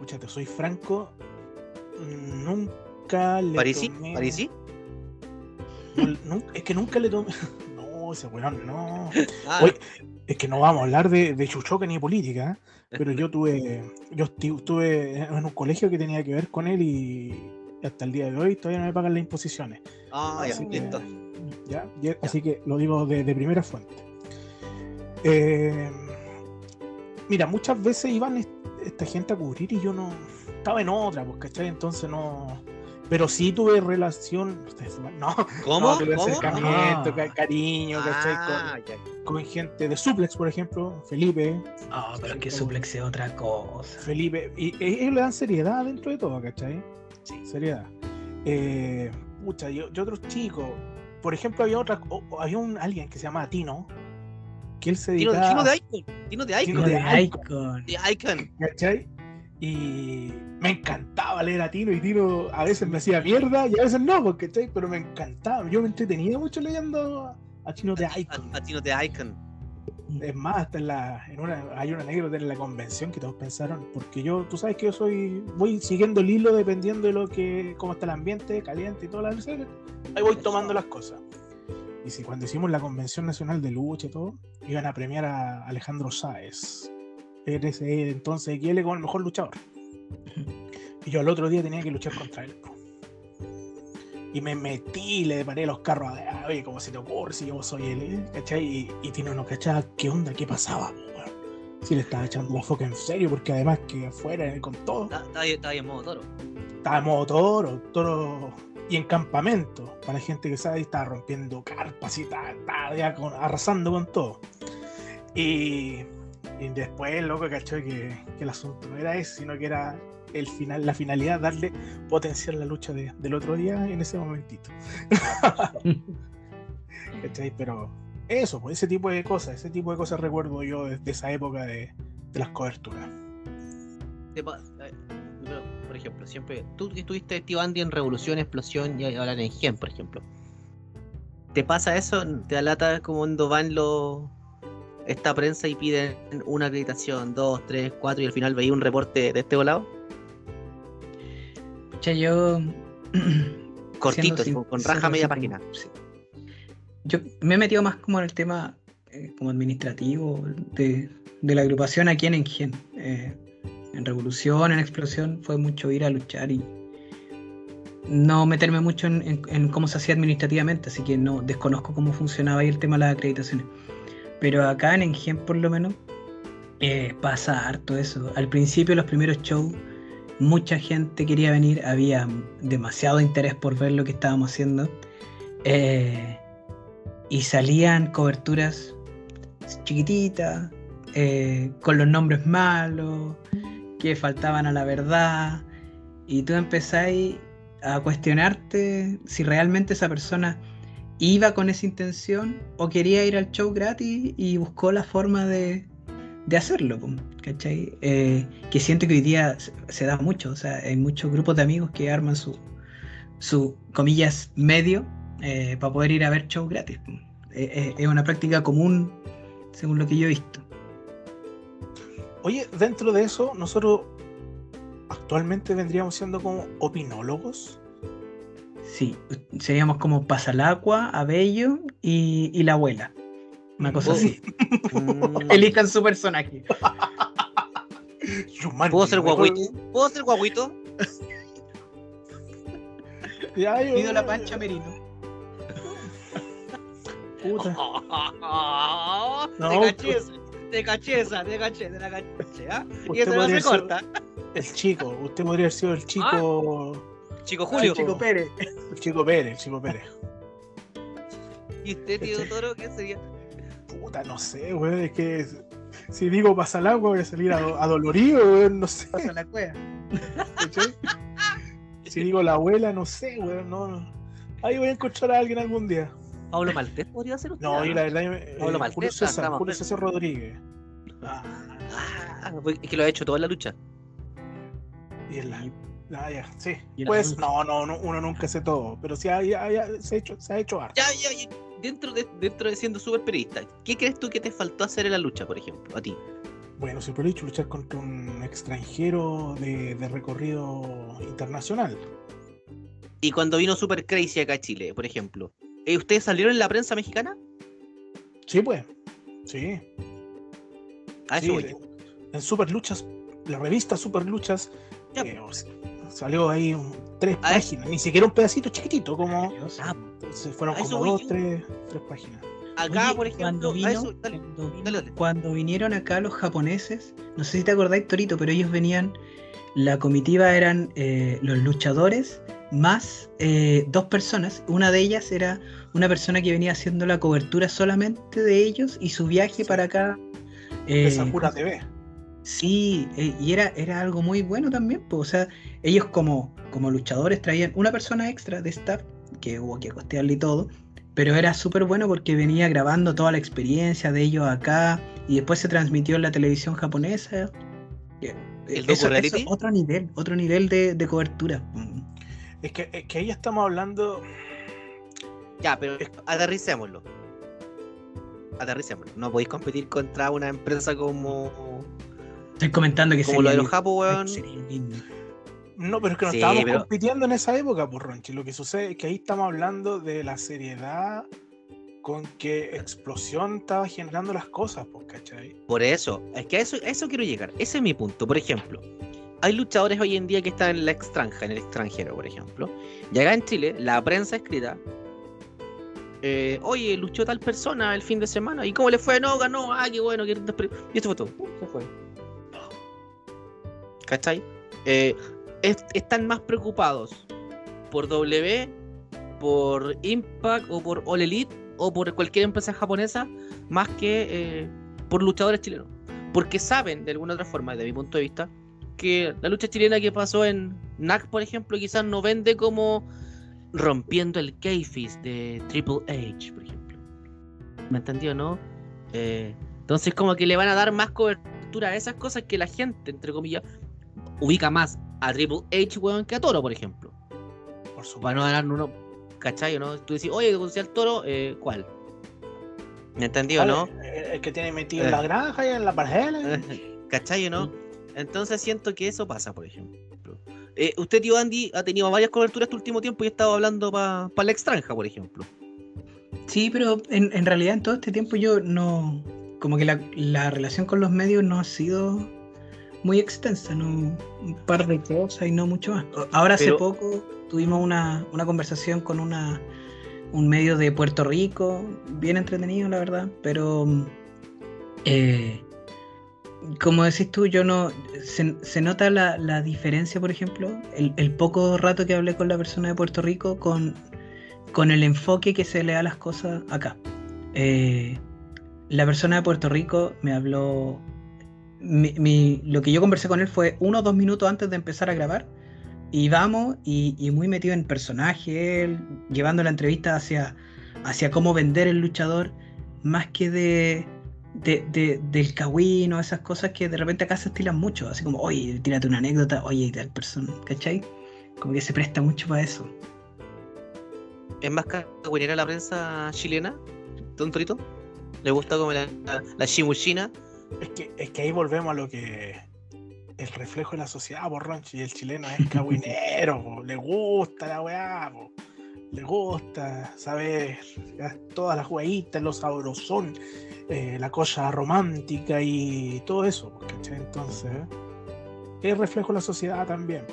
S2: Pucha, te soy franco, nunca ¿Parisi?
S3: ¿Parisi?
S2: es que nunca le tomé. [LAUGHS] No, ese weón, no. [LAUGHS] Ah. es que no vamos a hablar de, de chuchoque ni de política, pero yo [LAUGHS] tuve. Yo estuve en un colegio que tenía que ver con él y hasta el día de hoy todavía no me pagan las imposiciones.
S3: Ah,
S2: así que, ya, Así que lo digo de, primera fuente. Eh, mira, muchas veces iban esta gente a cubrir y yo no. Estaba en otra, pues, ¿cachai? Entonces no pero sí tuve relación. No,
S3: ¿Cómo? [LAUGHS]
S2: tuve acercamiento, ah. cariño, ah, Con, gente de Suplex, por ejemplo, Felipe.
S1: Ah, pero que Suplex es otra cosa.
S2: Felipe, y ellos le dan seriedad dentro de todo, ¿cachai? Sí. Seriedad. Eh, pucha, yo, otros chicos. Por ejemplo, había otra, había un alguien que se llama Tino, que él se dedicaba...
S3: Tino, de Icon. Tino de Icon.
S2: De Icon. De Icon. ¿Cachai? Y me encantaba leer a Tino y Tino a veces me hacía mierda y a veces no, porque pero me encantaba. Yo me entretenía mucho leyendo a Tino de Icon.
S3: A, Tino de Icon.
S2: Es más, hasta en la, en una, hay una anécdota en la convención que todos pensaron, porque yo, tú sabes que yo soy, voy siguiendo el hilo dependiendo de lo que, cómo está el ambiente, caliente y todas las ahí voy tomando las cosas. Y si cuando hicimos la convención nacional de lucha y todo, iban a premiar a Alejandro Sáez, en ese entonces él como el mejor luchador. Y yo al otro día tenía que luchar contra él. Y me metí, le paré los carros a oye, como se te ocurre si yo soy él, ¿cachai? Y, y Tino no cachaba qué onda, qué pasaba, Si le estaba echando la foca en serio, porque además que afuera con todo.
S3: Estaba, estaba en modo toro.
S2: Estaba en modo toro, toro y en campamento. Para gente que sabe, estaba rompiendo carpas y estaba, arrasando con todo. Y y después loco cachó que, que, el asunto no era eso, sino que era el final, la finalidad, darle potenciar la lucha del otro día en ese momentito. [LAUGHS] ¿Cachai? Pero eso, pues ese tipo de cosas, ese tipo de cosas recuerdo yo desde esa época de, de las coberturas.
S3: Ejemplo, siempre, tú estuviste Steve Andy en Revolución, Explosión y ahora en Gen, por ejemplo. ¿Te pasa eso? ¿Te alata como cuando van los esta prensa y piden una acreditación, dos, tres, cuatro, y al final veía un reporte de este volado?
S1: Ya yo. [CLEARS THROAT]
S3: Cortito, con raja media página.
S1: Yo me he metido más como en el tema eh, como administrativo de, la agrupación aquí en Engen. Eh, en Revolución, en Explosión, fue mucho ir a luchar y no meterme mucho en, en, cómo se hacía administrativamente, así que no desconozco cómo funcionaba ahí el tema de las acreditaciones. Pero acá en Engen por lo menos eh, pasa harto eso. Al principio los primeros shows mucha gente quería venir, había demasiado interés por ver lo que estábamos haciendo. Eh, y salían coberturas chiquititas, eh, con los nombres malos, que faltaban a la verdad, y tú empezáis a cuestionarte si realmente esa persona iba con esa intención o quería ir al show gratis y buscó la forma de, de hacerlo, ¿cachai? Eh, que siento que hoy día se, da mucho, o sea, hay muchos grupos de amigos que arman su, su comillas, medio eh, para poder ir a ver show gratis. Eh, es una práctica común, según lo que yo he visto.
S2: Oye, dentro de eso, nosotros actualmente vendríamos siendo como opinólogos.
S1: Sí, seríamos como Pasalacua, Abello y, y la abuela. Una cosa así. Mm. [LAUGHS] Elijan su personaje.
S3: ¿Puedo ser guaguito? ¿Puedo ser guaguito? [LAUGHS]
S1: Pido la pancha merino.
S3: Puta. [LAUGHS] no, te caché te caché esa, te caché, te la caché, ¿ah? Y eso no se corta.
S2: El chico, usted podría haber sido el chico.
S3: ¿Ah? Chico Julio.
S1: El chico Pérez.
S2: El chico Pérez, el chico Pérez.
S3: ¿Y usted, tío Toro, qué sería?
S2: Puta, no sé, weón. Es que si digo pasa el agua voy a salir adolorido, weón. No sé.
S1: Pasa la cueva.
S2: si digo la abuela, no sé, weón. No, Ahí voy a encontrar a alguien algún día.
S3: Pablo Maltés podría ser usted.
S2: No, y la verdad, eh, Pablo Maltés, Julio César, Julio César Rodríguez.
S3: Ah, es que lo ha hecho toda la lucha.
S2: Y en la. Ah, ya, sí. Pues no, no, no, uno nunca hace todo, pero sí se, ha hecho, se ha hecho arte.
S3: Ya, ya, ya. Dentro de, dentro de siendo súper periodista, ¿qué crees tú que te faltó hacer en la lucha, por ejemplo, a ti?
S2: Bueno, siempre he dicho luchar contra un extranjero de, de recorrido internacional.
S3: Y cuando vino Super Crazy acá a Chile, por ejemplo, ¿eh, ¿ustedes salieron en la prensa mexicana?
S2: Sí, pues. Sí.
S3: Ah, sí,
S2: en Super Luchas, la revista Super Luchas, eh, salió ahí tres páginas, ni siquiera un pedacito chiquitito, como ah, se fueron como dos, tres, tres, páginas.
S3: Acá, por ejemplo,
S1: cuando, vinieron acá los japoneses, no sé si te acordáis, Torito, pero ellos venían, la comitiva eran eh, los luchadores más eh, dos personas. Una de ellas era una persona que venía haciendo la cobertura solamente de ellos y su viaje para acá.
S2: Eh, Sakura TV.
S1: Sí, eh, y era, era algo muy bueno también. Pues, o sea, ellos como, como luchadores traían una persona extra de staff, que hubo que costearle y todo, pero era súper bueno porque venía grabando toda la experiencia de ellos acá y después se transmitió en la televisión japonesa. ¿El eso, otro nivel, otro nivel de, cobertura.
S2: Es que, es que ahí estamos hablando.
S3: Ya, pero aterricémoslo. Aterricémoslo. No podéis competir contra una empresa como
S1: Estoy comentando que
S3: Como lo de los Japos, weón.
S2: No, pero es que no estábamos compitiendo en esa época, por pues, Ronchi. Lo que sucede es que ahí estamos hablando de la seriedad con que Explosión estaba generando las cosas, pues, ¿cachai?
S3: Por eso, es que a eso, eso quiero llegar. Ese es mi punto. Por ejemplo, hay luchadores hoy en día que están en la extranja, en el extranjero, por ejemplo. Y acá en Chile, la prensa escrita. Eh, Oye, luchó tal persona el fin de semana. ¿Y cómo le fue? No, ganó. Ah, qué bueno. y esto fue todo. Se fue. ¿Cachai? Eh, están más preocupados por W, por Impact o por All Elite o por cualquier empresa japonesa más que eh, por luchadores chilenos. Porque saben, de alguna otra forma, desde mi punto de vista, que la lucha chilena que pasó en NAC, por ejemplo, quizás no vende como rompiendo el kayfabe de Triple H, por ejemplo. ¿Me entendió, no? Eh, entonces como que le van a dar más cobertura a esas cosas que la gente, entre comillas, ubica más a Triple H, weón, que a Toro, por ejemplo. Por supuesto. Para no ganar uno, ¿cachai? ¿no? Tú decís, oye, ¿conocí al Toro? Eh, ¿Cuál? ¿Me entendió, no?
S2: El que tiene metido en la eh. granja y en la parcela. [LAUGHS]
S3: ¿Cachai, no? Entonces siento que eso pasa, por ejemplo. Eh, usted, tío Andy, ha tenido varias coberturas este último tiempo y ha estado hablando para la extranja, por ejemplo.
S1: Sí, pero en, en, realidad en todo este tiempo yo no. Como que la, la relación con los medios no ha sido muy extensa, ¿no? un par de cosas y no mucho más. Ahora hace poco tuvimos una, conversación con una, un medio de Puerto Rico, bien entretenido la verdad, pero eh, como decís tú, yo no. Se, nota la, diferencia, por ejemplo, el, poco rato que hablé con la persona de Puerto Rico con, con el enfoque que se le da a las cosas acá. Eh, la persona de Puerto Rico me habló lo que yo conversé con él fue uno o dos minutos antes de empezar a grabar. Y vamos, y, muy metido en personaje, él, llevando la entrevista hacia, hacia cómo vender el luchador, más que de, de, del cagüino, esas cosas que de repente acá se estilan mucho, así como, oye, tírate una anécdota, oye, tal persona, ¿cachai? Como que se presta mucho para eso.
S3: ¿Es más cagüinera la prensa chilena, Don Torito? ¿Le gusta como la, la, chimuchina?
S2: Es que, es que ahí volvemos a lo que el reflejo de la sociedad, por y el chileno es [LAUGHS] cagüinero, le gusta la weá, le gusta saber todas las jueguitas, los sabrosón, eh, la cosa romántica y todo eso, ¿cachai? Entonces, es reflejo de la sociedad también.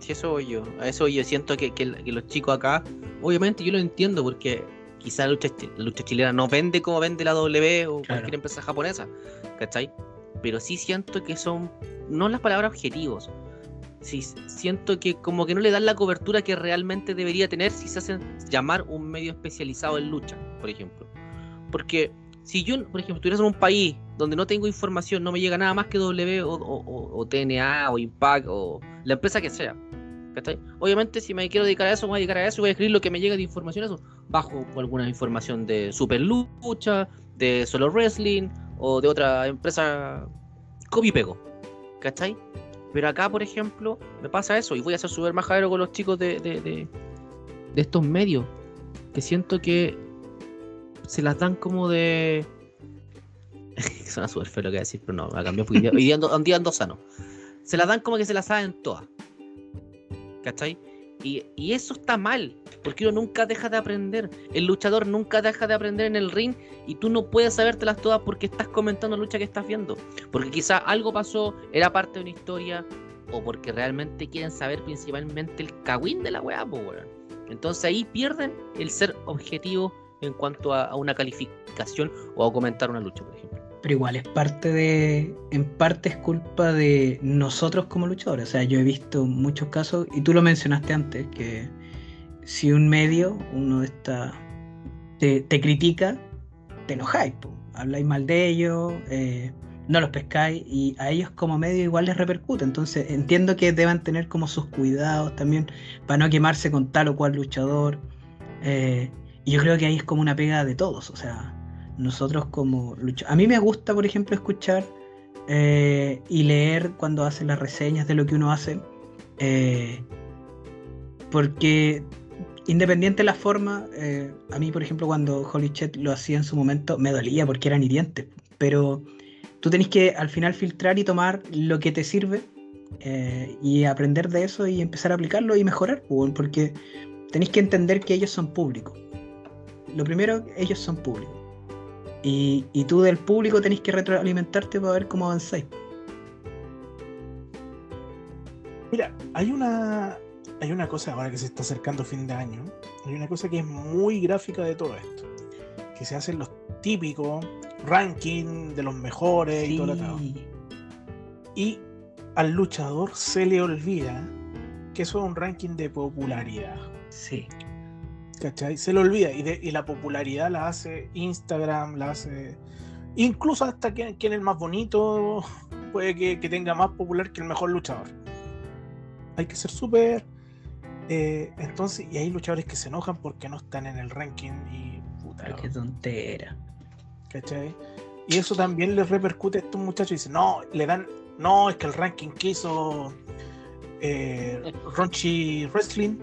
S3: Sí, eso voy yo, a eso yo siento que, los chicos acá, obviamente yo lo entiendo porque quizá la lucha, chilena no vende como vende la W o cualquier empresa japonesa, ¿cachai? Pero sí siento que son, no las palabras objetivos, sí, siento que como que no le dan la cobertura que realmente debería tener si se hacen llamar un medio especializado en lucha, por ejemplo. Porque si yo, por ejemplo, estuviera en un país donde no tengo información, no me llega nada más que W o, TNA o Impact o la empresa que sea. Obviamente, si me quiero dedicar a eso, voy a dedicar a eso y voy a escribir lo que me llega de información. Eso bajo alguna información de Super Lucha, de Solo Wrestling o de otra empresa. Copy pego. ¿Cachai? Pero acá, por ejemplo, me pasa eso y voy a ser súper majadero con los chicos de, de, de estos medios. Que siento que se las dan como de. [LAUGHS] Suena súper feo lo que voy a decir, pero no, me cambió porque hoy día ando sano. Se las dan como que se las saben todas. ¿Cachai? Y, eso está mal, porque uno nunca deja de aprender. El luchador nunca deja de aprender en el ring y tú no puedes sabértelas todas porque estás comentando la lucha que estás viendo. Porque quizá algo pasó, era parte de una historia, o porque realmente quieren saber principalmente el cagüín de la weá, pues, Entonces ahí pierden el ser objetivo en cuanto a, una calificación o a comentar una lucha, por ejemplo.
S1: Pero igual es parte de, en parte es culpa de nosotros como luchadores. O sea, yo he visto muchos casos, y tú lo mencionaste antes, que si un medio, uno está, te, te critica, te enojáis, habláis mal de ellos, eh, no los pescáis, y a ellos como medio igual les repercute. Entonces entiendo que deban tener como sus cuidados también para no quemarse con tal o cual luchador. Eh, y yo creo que ahí es como una pega de todos, o sea, nosotros como luchadores. A mí me gusta, por ejemplo, escuchar eh, y leer cuando hacen las reseñas de lo que uno hace, eh, porque independiente de la forma, eh, a mí, por ejemplo, cuando Holy Chet lo hacía en su momento, me dolía porque eran hirientes, pero tú tenés que al final filtrar y tomar lo que te sirve y aprender de eso y empezar a aplicarlo y mejorar, porque tenéis que entender que ellos son públicos lo primero, ellos son públicos. Y, tú del público tenés que retroalimentarte para ver cómo avanzáis.
S2: Mira, hay una, hay una cosa ahora que se está acercando fin de año. Hay una cosa que es muy gráfica de todo esto. Que se hacen los típicos ranking de los mejores y todo lo Y al luchador se le olvida que eso es un ranking de popularidad.
S1: Sí.
S2: ¿Cachai? Se le olvida y, la popularidad la hace Instagram, la hace... Incluso hasta quien, es el más bonito [LAUGHS] puede que, tenga más popular que el mejor luchador. Hay que ser súper... Eh, entonces, y hay luchadores que se enojan porque no están en el ranking y...
S1: Puta, qué tontera.
S2: ¿Cachai? Y eso también les repercute a estos muchachos. Dicen, no, le dan... No, es que el ranking que hizo eh, [LAUGHS] Ronchi Wrestling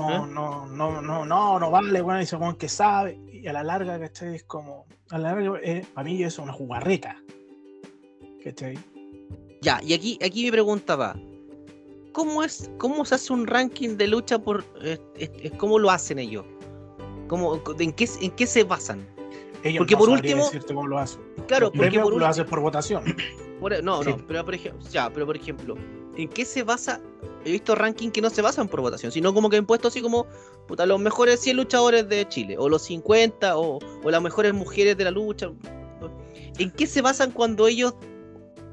S2: no, no, no, no, no, no vale, bueno, dice Juan que sabe, y a la larga, ¿cachai? Es como, a la larga, eh, para mí es una jugarreta, ¿cachai?
S3: Ya, y aquí, aquí mi pregunta va, ¿cómo es, cómo se hace un ranking de lucha por, cómo lo hacen ellos? ¿Cómo, en, qué, ¿En qué se basan?
S2: Ellos porque por último, decirte cómo lo hacen.
S3: Claro, porque por
S2: lo hacen por votación.
S3: no, no, pero por ejemplo, ya, pero por ejemplo, ¿en qué se basa? He visto rankings que no se basan por votación, sino como que han puesto así como puta, los mejores 100 luchadores de Chile, o los 50, o, las mejores mujeres de la lucha. ¿En qué se basan cuando ellos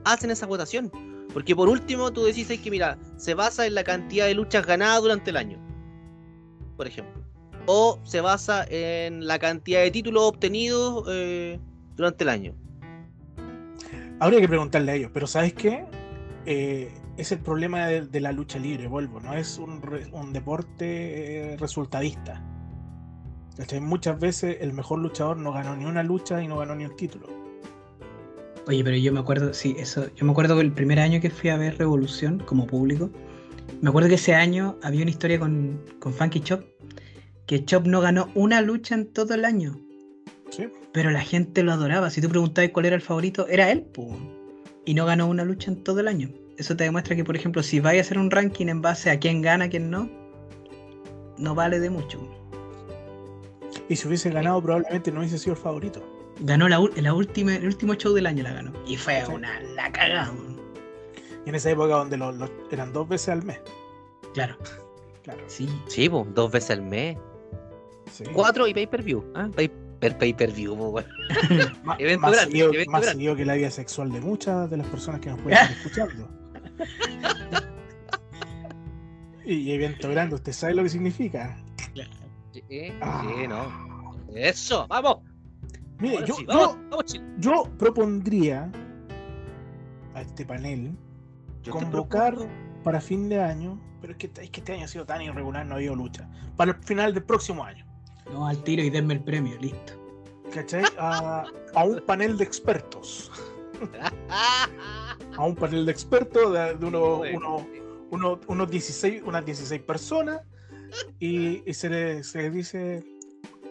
S3: hacen esa votación? Porque por último tú decís que, mira, se basa en la cantidad de luchas ganadas durante el año, por ejemplo. O se basa en la cantidad de títulos obtenidos eh, durante el año.
S2: Habría que preguntarle a ellos, pero ¿sabes qué? Eh, es el problema de, de la lucha libre, vuelvo, no es un, re- un deporte eh, resultadista. ¿Cachai? Muchas veces el mejor luchador no ganó ni una lucha y no ganó ni un título.
S1: Oye, pero yo me acuerdo, sí, eso. Yo me acuerdo que el primer año que fui a ver Revolución como público, me acuerdo que ese año había una historia con, con Funky Chop, que Chop no ganó una lucha en todo el año,
S2: ¿sí?
S1: pero la gente lo adoraba. Si tú preguntabas cuál era el favorito, era él, po. y no ganó una lucha en todo el año. Eso te demuestra que, por ejemplo, si vais a hacer un ranking en base a quién gana, quién no, no vale de mucho.
S2: Y si hubiese ganado, probablemente no hubiese sido el favorito.
S1: Ganó la, la última, el último show del año la ganó. Y fue
S2: Sí.
S1: una la cagada.
S2: Y en esa época donde los, los- eran dos veces al mes.
S1: Claro,
S2: Claro.
S1: sí.
S3: Sí, po, dos veces al mes.
S2: Sí.
S3: Cuatro y pay per view. ¿ah? Pay per, pay per view, Evento
S2: más
S3: grande,
S2: seguido,
S3: evento
S2: más
S3: grande.
S2: seguido que la vida sexual de muchas de las personas que nos pueden estar escuchando. Y evento grande, ¿usted sabe lo que significa?
S3: Sí, sí,
S2: Ah.
S3: no. Eso, vamos.
S2: Mire,
S3: Ahora
S2: yo,
S3: sí,
S2: yo-
S3: vamos,
S2: propondría a este panel
S3: Yo
S2: convocar para fin de año, pero es que, es que este año ha sido tan irregular, no ha habido lucha. Para el final del próximo año,
S1: No, al tiro y denme el premio, listo.
S2: ¿cachai? A, a un panel de expertos. [LAUGHS] A un panel de expertos de, de unos,
S3: Bueno,
S2: unos, unos, unos 16, unas 16 personas y, y se, le, se les dice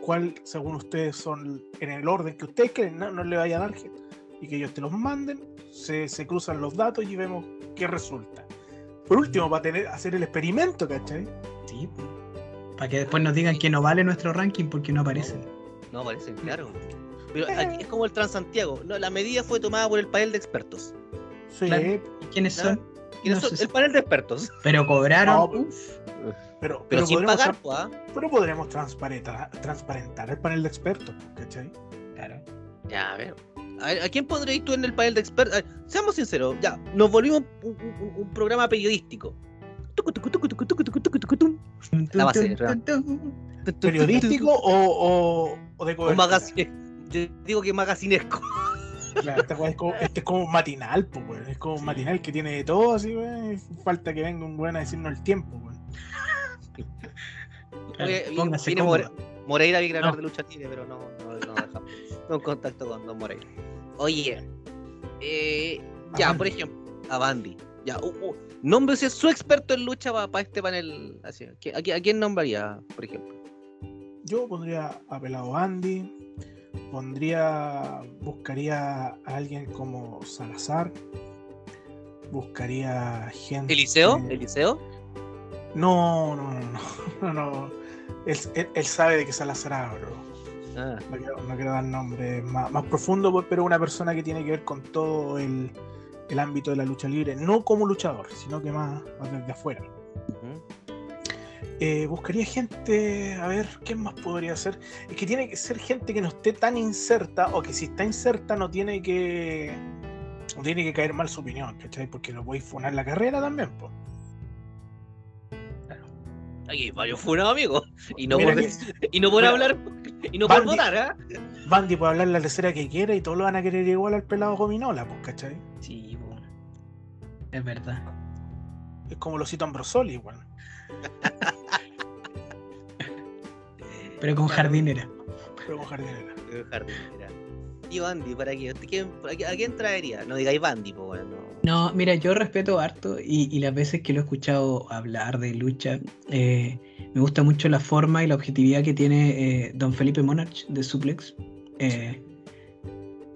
S2: cuál, según ustedes, son en el orden que ustedes creen, no, no le vaya a dar gente, y que ellos te los manden, se, se cruzan los datos y vemos qué resulta. Por último, para tener, hacer el experimento, ¿cachai?
S1: Sí. Para que después nos digan que no vale nuestro ranking porque no aparecen.
S3: No, parece, claro. [LAUGHS] Pero aquí es como el Transantiago. No, la medida fue tomada por el panel de expertos.
S2: Sí.
S1: Quiénes son?
S3: El panel de expertos.
S1: Pero cobraron. Pues,
S2: pero,
S3: pero, sin pagar, pues, ¿ah?
S2: Pero podremos transparentar, transparentar el panel de expertos, ¿cachai?
S1: Claro.
S3: Ya, a ver. A, ver, ¿a quién pondréis tú en el panel de expertos? Seamos sinceros, ya, nos volvimos un, programa periodístico. La base,
S2: ¿Periodístico o, o, de cobertura?
S3: Yo digo que magazinesco.
S2: Claro, esta weá es como, [LAUGHS] este es como un matinal, pues, weón. Es como un matinal que tiene de todo, así, weón. y Falta que venga un weón a decirnos el tiempo,
S3: Oye, viene. More- Moreira viene a hablar
S1: No.
S3: de lucha libre, pero no, no, no dejamos. No en contacto con Don Moreira. Oye, eh, ya,
S2: Bandy.
S3: por ejemplo, a Bandy. Ya, uh, uh, nómbrese su experto en lucha para este panel. Así, ¿a, a qui- a quién nombraría, por ejemplo?
S2: Yo pondría a Pelado Andy, pondría, buscaría a alguien como Salazar, buscaría gente.
S3: ¿Eliseo? ¿Eliseo?
S2: No, no, no, no, [LAUGHS] no, no. Él, él- él sabe de qué Salazar hablo.
S3: Ah,
S2: No quiero, no quiero dar nombre más, más profundo, pues, pero una persona que tiene que ver con todo el, el ámbito de la lucha libre, no como luchador, sino que más, más desde afuera.
S3: ujú.
S2: Eh, buscaría gente, a ver, ¿quién más podría ser? Es que tiene que ser gente que no esté tan inserta, o que si está inserta no tiene que. No tiene que caer mal su opinión, ¿cachai? Porque lo podéis funar la carrera también, pues.
S3: Aquí hay varios funados, amigos. Y no por,
S2: que [LAUGHS]
S3: y no por
S2: mira,
S3: hablar, y no por votar, ¿ah?
S2: Bandy puede hablar la tercera que quiera y todos lo van a querer igual al pelado Gominola, pues, ¿cachai?
S1: Sí, po. es verdad.
S2: Es como los cito Ambrosoli, igual. [LAUGHS]
S1: Pero con jardinera.
S2: Pero con jardinera.
S3: Jardinera. Y Bandy, ¿para qué? ¿Usted quién- ¿A quién traería? No digáis Bandy, pues bueno.
S1: No, mira, yo respeto harto y, y las veces que lo he escuchado hablar de lucha, eh, me gusta mucho la forma y la objetividad que tiene eh, don Felipe Monarch de Suplex. Eh,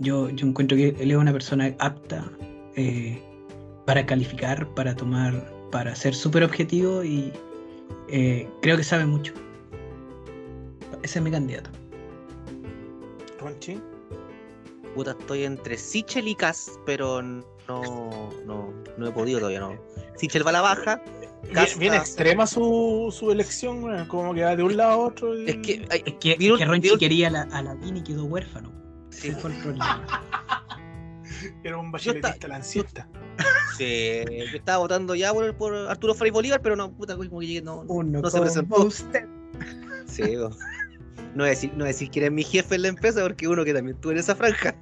S1: yo, yo encuentro que él es una persona apta eh, para calificar, para tomar, para ser súper objetivo y eh, creo que sabe mucho. Ese es mi candidato.
S2: Ronchi.
S3: Puta, estoy entre Sichel y Cass, pero no, no, no he podido todavía, no. Sichel va a la baja.
S2: Bien,
S3: Casta-
S2: bien extrema su, su elección, como que va de un lado a otro. y-
S3: Es que, ay,
S1: Es que, es que Ronchi quería a la, a la Vini y quedó huérfano.
S3: Sí.
S1: Ese fue el problema. [LAUGHS] [LAUGHS]
S2: Era un
S3: está-
S2: lancista.
S3: Sí, yo estaba votando ya por, por Arturo Frei Bolívar, pero no, puta, como que llegué, no, no,
S1: Uno
S3: no se presentó.
S1: usted.
S3: Sí, no voy a decir, no decir que eres mi jefe en la empresa, porque uno que también estuvo en esa franja.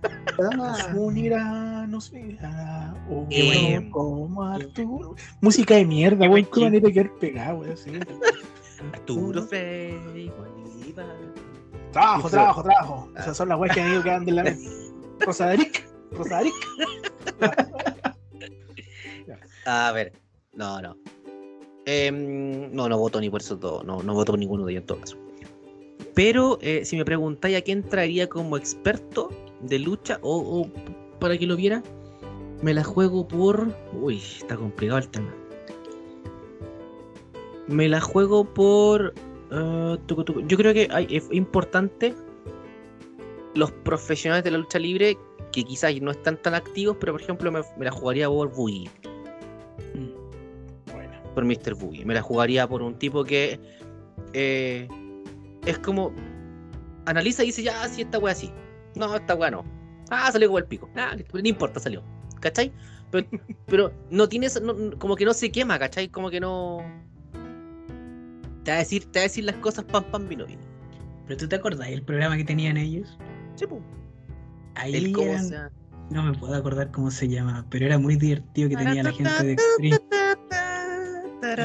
S2: Nos unirá, nos sea. O
S3: Eh,
S2: como Arturo. Música de mierda, güey. Qué manera de quedar pegado, güey. así.
S3: Arturo Frey, Bolívar.
S2: Trabajo,
S3: Sí,
S2: trabajo, trabajo.
S3: Ah.
S2: Esas son las weas que han ido quedando en la [LAUGHS] mente. Rosaderic. Rosaderic.
S3: A ver, no, no. Em, no, no voto ni por esos dos. No, no voto por ninguno de ellos en todo caso. Pero eh, si me preguntáis a quién traería como experto de lucha o, o para que lo viera, me la juego por. Uy, está complicado el tema. Me la juego por. tucu, tucu. Yo creo que hay- es importante los profesionales de la lucha libre que quizás no están tan activos, pero por ejemplo me, me la jugaría por Boogie
S2: Bueno.
S3: por Mr. Boogie. Me la jugaría por un tipo que eh, es como analiza y dice, ya, sí, esta wea sí. No, esta wea no. Ah, salió como el pico. Ah, no importa, salió. ¿Cachai? Pero, [LAUGHS] pero no tienes, no- como que no se quema, ¿cachai? Como que no... Te va a decir, te va a decir las cosas pam pam vino vino.
S1: Pero tú te acordás el programa que tenían ellos.
S3: Sí, pum.
S1: Ahí
S3: El cómo
S1: eran-
S3: sea.
S1: no me puedo acordar cómo se llama, pero era muy divertido que tenía la gente de Extreme.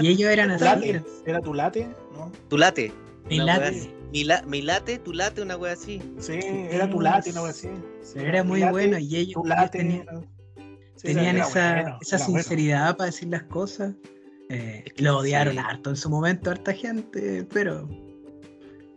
S1: Y ellos eran así,
S2: ¿Era tu late? ¿No?
S3: Tu late.
S1: mi late.
S3: Mi, la- mi late, tu late, una wea así.
S2: Sí, era tu late, una wea así.
S1: Pero era muy
S2: late,
S1: bueno y ellos,
S2: late.
S1: tenían,
S2: Sí,
S1: tenían esa,
S2: bueno,
S1: esa
S2: bueno.
S1: sinceridad para decir las cosas. Eh,
S3: Es que
S1: lo odiaron
S3: sí.
S1: harto en su momento, harta gente, pero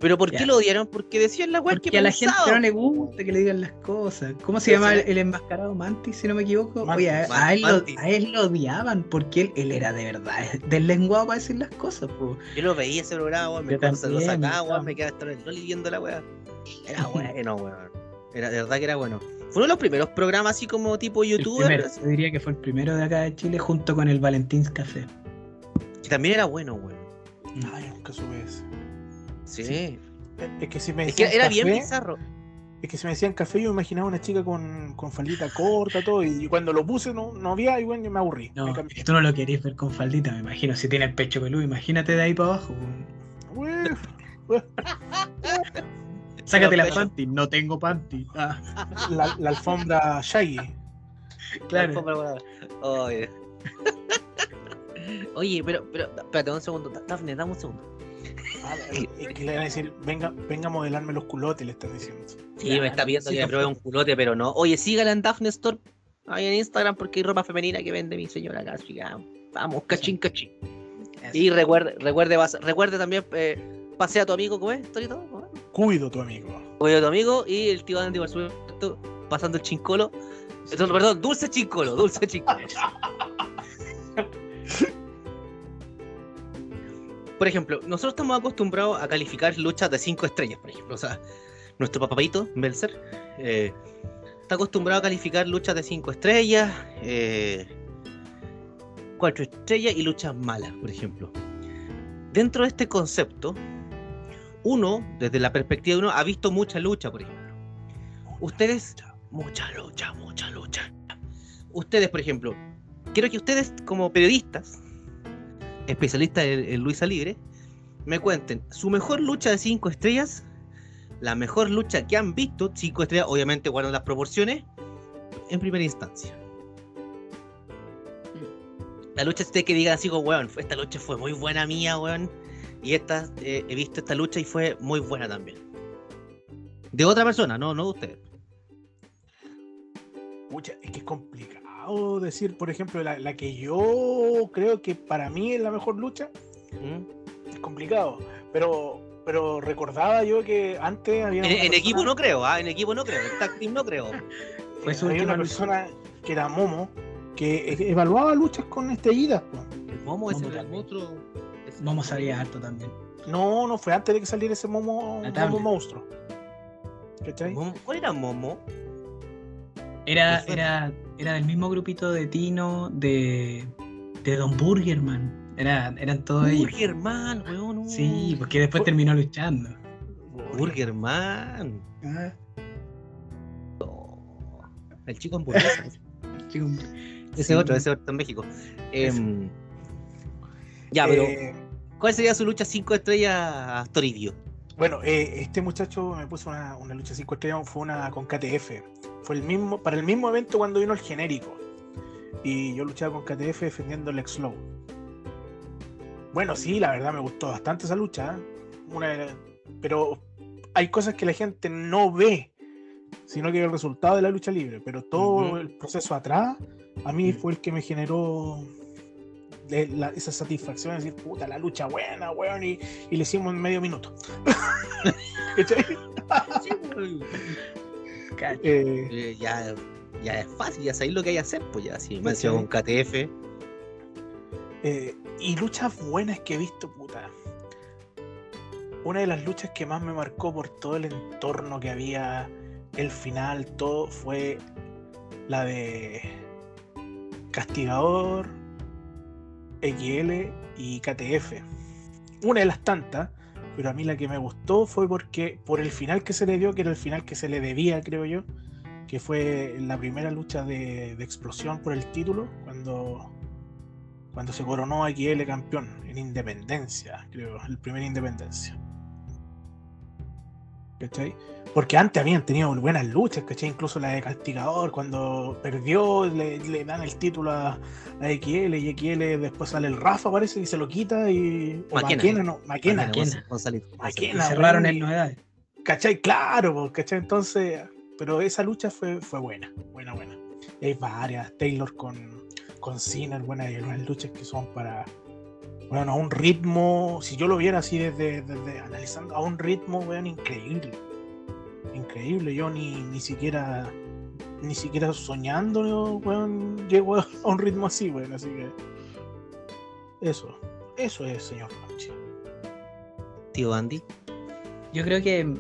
S3: Pero ¿por qué
S1: Ya.
S3: lo odiaron? Porque decían la wea que
S1: a la gente no le gusta que le digan las cosas. ¿Cómo se llama el, el enmascarado Mantis, si no me equivoco?
S2: Mantis.
S1: Oye, a, él lo, a él lo odiaban porque él, él era de verdad deslenguado para decir las cosas. po.
S3: Yo lo veía ese programa, weón, me se lo
S1: también,
S3: sacaba, weón, me quedaba hasta el loli viendo la weá. Era [LAUGHS] bueno, weón. Era de verdad que era bueno. Fue uno de los primeros programas así como tipo youtuber,
S1: primero, yo diría que fue el primero de acá de Chile junto con el Valentín's Café.
S3: que también era bueno, weón.
S2: Ay, nunca supe eso.
S3: Sí.
S2: Sí. Es que si me
S3: Es que
S2: decían
S3: era bien
S2: café,
S3: bizarro.
S2: Es que si me decían café, yo me imaginaba una chica con, con faldita corta, todo. Y cuando lo puse, no, no había, y bueno, yo me aburrí.
S1: No,
S2: me
S1: tú no lo querías ver con faldita, me imagino. Si tiene el pecho peludo, imagínate de ahí para abajo. Sácate la panty. No tengo panty. Ah,
S2: La, la alfombra Shaggy.
S1: claro.
S3: Oye. [LAUGHS] Oye, pero, pero, espérate un segundo. Dafne, dame un segundo.
S2: Y que le van a decir, venga, venga a modelarme los culotes, le están diciendo.
S3: Sí, me está pidiendo
S1: sí,
S3: que me pruebe un culote, pero no. Oye, sígala en Daphne Store. Ahí en Instagram porque hay ropa femenina que vende mi señora acá. así que, Vamos, cachín, cachín. Y recuerde, recuerde, recuerde también, eh, pasea a tu amigo, ¿cómo es? Torito? ¿Cómo es?
S2: Cuido tu amigo.
S3: Oye, a tu amigo y el tío Andy, por supuesto, pasando el chincolo. Perdón, dulce chincolo, dulce chincolo. [LAUGHS] Por ejemplo, nosotros estamos acostumbrados a calificar luchas de 5 estrellas, por ejemplo. O sea, nuestro papapito, Melzer, eh, está acostumbrado a calificar luchas de 5 estrellas, 4 estrellas y luchas malas, por ejemplo. Dentro de este concepto, uno, desde la perspectiva de uno, ha visto mucha lucha, por ejemplo. Ustedes, mucha lucha, mucha lucha. Ustedes, por ejemplo, quiero que ustedes, como periodistas, especialistas en, en lucha libre, me cuenten su mejor lucha de 5 estrellas, la mejor lucha que han visto, 5 estrellas, obviamente guardan las proporciones, en primera instancia. La lucha usted que diga así como, weón, esta lucha fue muy buena mía, weón. Y esta, eh, he visto esta lucha y fue muy buena también. De otra persona, no, no de ustedes.
S2: Pucha, es que es complicado decir, por ejemplo, la, la que yo creo que para mí es la mejor lucha.
S3: ¿Mm?
S2: Es complicado. Pero, pero recordaba yo que antes había.
S3: En, equipo no creo, ¿ah? En equipo no creo. En tag team no creo. [LAUGHS]
S1: Fue
S2: había una
S1: lucha.
S2: persona que era Momo que evaluaba luchas con estrellitas. po.
S3: El momo es
S1: Momo
S3: el
S1: también.
S3: monstruo. es-
S1: Vamos a salir harto también.
S2: No, no fue antes de que saliera ese Momo, momo monstruo. ¿Cachai?
S3: Momo- ¿Cuál era Momo?
S1: Era, era, era del mismo grupito de Tino, de, de Don Burgerman. Era, eran todos ellos.
S3: Burgerman, weón. uh.
S1: Sí, porque después terminó luchando.
S3: Burgerman.
S1: Ah,
S3: Oh, El chico hamburguesa. [LAUGHS]
S1: chico,
S3: ese
S1: sí.
S3: otro, ese otro en México. Em, ya, pero
S2: Eh,
S3: ¿cuál sería su lucha 5 estrellas Toribio?
S2: bueno, eh, este muchacho me puso una, una lucha 5 estrellas, fue una con KTF. Fue el mismo, para el mismo evento cuando vino el genérico. Y yo luchaba con KTF defendiendo el X-Low. Bueno, sí, la verdad me gustó bastante esa lucha. ¿eh? Una, pero hay cosas que la gente no ve, sino que el resultado de la lucha libre. Pero todo el proceso atrás, a mí fue el que me generó esa satisfacción de decir, puta, la lucha buena, weón, y, le hicimos en medio minuto. [LAUGHS] [LAUGHS]
S3: Eh, eh, ya, ya es fácil, ya sabéis lo que hay que hacer, pues ya, si me con KTF.
S2: Eh, y luchas buenas que he visto, puta. Una de las luchas que más me marcó por todo el entorno que había, el final, todo, fue la de Castigador, XL y KTF. Una de las tantas, pero a mí la que me gustó fue porque por el final que se le dio, que era el final que se le debía, creo yo, que fue la primera lucha de, explosión por el título, cuando, cuando se coronó a XL campeón en Independencia, creo, el primer Independencia. ¿Cachai? Porque antes habían tenido buenas luchas, ¿cachai? Incluso la de Castigador, cuando perdió, le, dan el título a, XL y XL después sale el Rafa, parece, y se lo quita y.
S3: Maquena,
S2: no, Maquena.
S1: Maquena. cerraron el novedades.
S2: ¿Cachai? Claro, ¿cachai? Entonces, pero esa lucha fue, fue buena, buena, buena. Y hay varias, Taylor con, con Sinner, buenas, buenas luchas que son para, bueno, a un ritmo, si yo lo viera así desde, desde analizando, a un ritmo, weón, increíble. Increíble, yo ni, ni siquiera, ni siquiera soñando, weón, llego a [LAUGHS] un ritmo así, weón, así que... Eso, eso es, señor Panchi.
S3: Tío Andy.
S1: Yo creo que,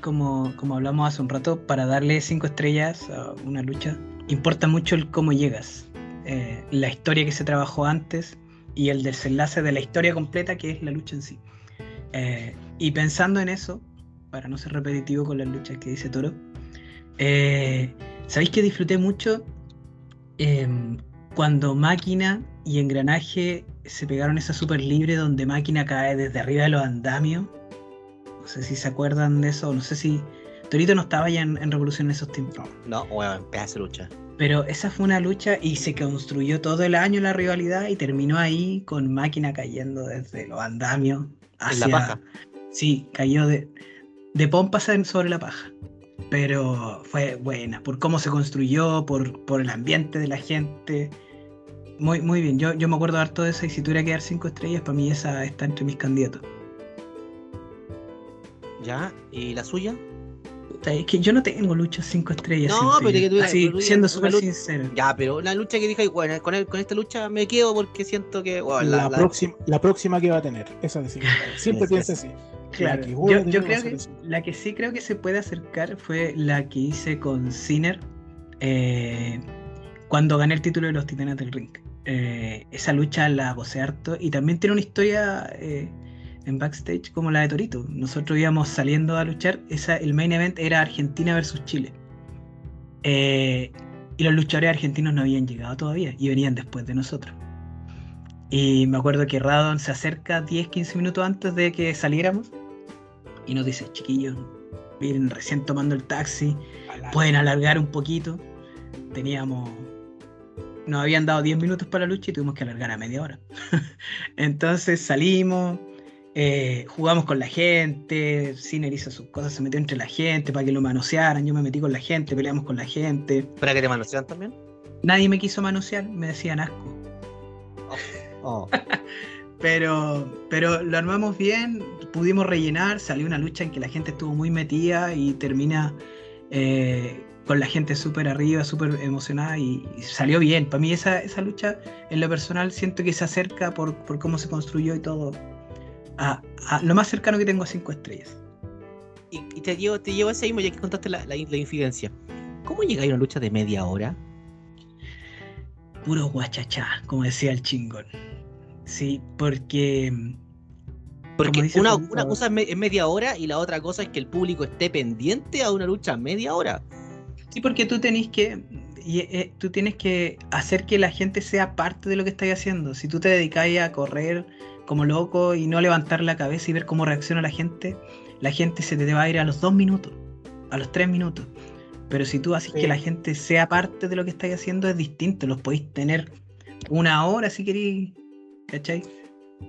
S1: como, como hablamos hace un rato, para darle cinco estrellas a una lucha, importa mucho el cómo llegas. Eh, la historia que se trabajó antes, y el desenlace de la historia completa que es la lucha en sí. Eh, y pensando en eso, para no ser repetitivo con las luchas que dice Toro, eh, ¿sabéis que disfruté mucho em, cuando Máquina y Engranaje se pegaron esa super libre donde Máquina cae desde arriba de los andamios? No sé si se acuerdan de eso, no sé si... Torito no estaba ya en, Revolución en esos tiempos.
S3: No, bueno, pedazo lucha.
S1: Pero esa fue una lucha y se construyó todo el año la rivalidad y terminó ahí con máquina cayendo desde los andamios hacia...
S3: la paja.
S1: Sí, cayó de, de pompas sobre la paja. Pero fue buena, por cómo se construyó, por, por el ambiente de la gente. Muy, muy bien, yo, yo me acuerdo harto de esa y si tuviera que dar cinco estrellas, para mí esa está entre mis candidatos.
S3: ¿Ya? ¿Y la suya?
S1: Es que yo no tengo lucha 5 estrellas.
S3: No, pero que tú
S1: Así, siendo súper sincero.
S3: Ya, pero la lucha que dije, bueno, con, con esta lucha me quedo porque siento que.
S2: la, Próxima, la próxima que va a tener, esa de [LAUGHS] Siempre piensa así.
S1: Claro, yo, yo creo que la que sí creo que se puede acercar fue la que hice con Sinner eh, cuando gané el título de los Titanes del Ring. Eh, esa lucha la gocé harto y también tiene una historia. Eh, en backstage como la de Torito. Nosotros íbamos saliendo a luchar, esa, el main event era Argentina versus Chile. Eh, y los luchadores argentinos no habían llegado todavía y venían después de nosotros. Y me acuerdo que Radon se acerca 10-15 minutos antes de que saliéramos y nos dice, chiquillos, miren, recién tomando el taxi, pueden alargar un poquito. Teníamos nos habían dado 10 minutos para la lucha y tuvimos que alargar a media hora. [LAUGHS] Entonces salimos, eh, jugamos con la gente, Ciner hizo sus cosas, se metió entre la gente para que lo manosearan, yo me metí con la gente, peleamos con la gente.
S3: ¿Para que te manosearan también?
S1: Nadie me quiso manosear, me decían asco.
S3: Oh. [LAUGHS]
S1: pero, pero lo armamos bien, pudimos rellenar, salió una lucha en que la gente estuvo muy metida y termina eh, con la gente súper arriba, súper emocionada y, salió bien. Para mí esa, esa lucha en lo personal siento que se acerca por, por cómo se construyó y todo a, lo más cercano que tengo a 5 estrellas.
S3: Y, te, llevo, te llevo ese mismo, ya que contaste la, la, infidencia. ¿Cómo llegáis a una lucha de media hora?
S1: Puro guachachá, como decía el chingón. Sí, porque.
S3: Porque una, una, cosa es, media hora y la otra cosa es que el público esté pendiente a una lucha media hora.
S1: Sí, porque tú tenés que. Y, eh, tú tienes que hacer que la gente sea parte de lo que estáis haciendo. Si tú te dedicáis a correr como loco y no levantar la cabeza y ver cómo reacciona la gente, la gente se te va a ir a los dos minutos, a los tres minutos. Pero si tú haces que la gente sea parte de lo que estáis haciendo, es distinto. Los podéis tener una hora si queréis. ¿Cachai?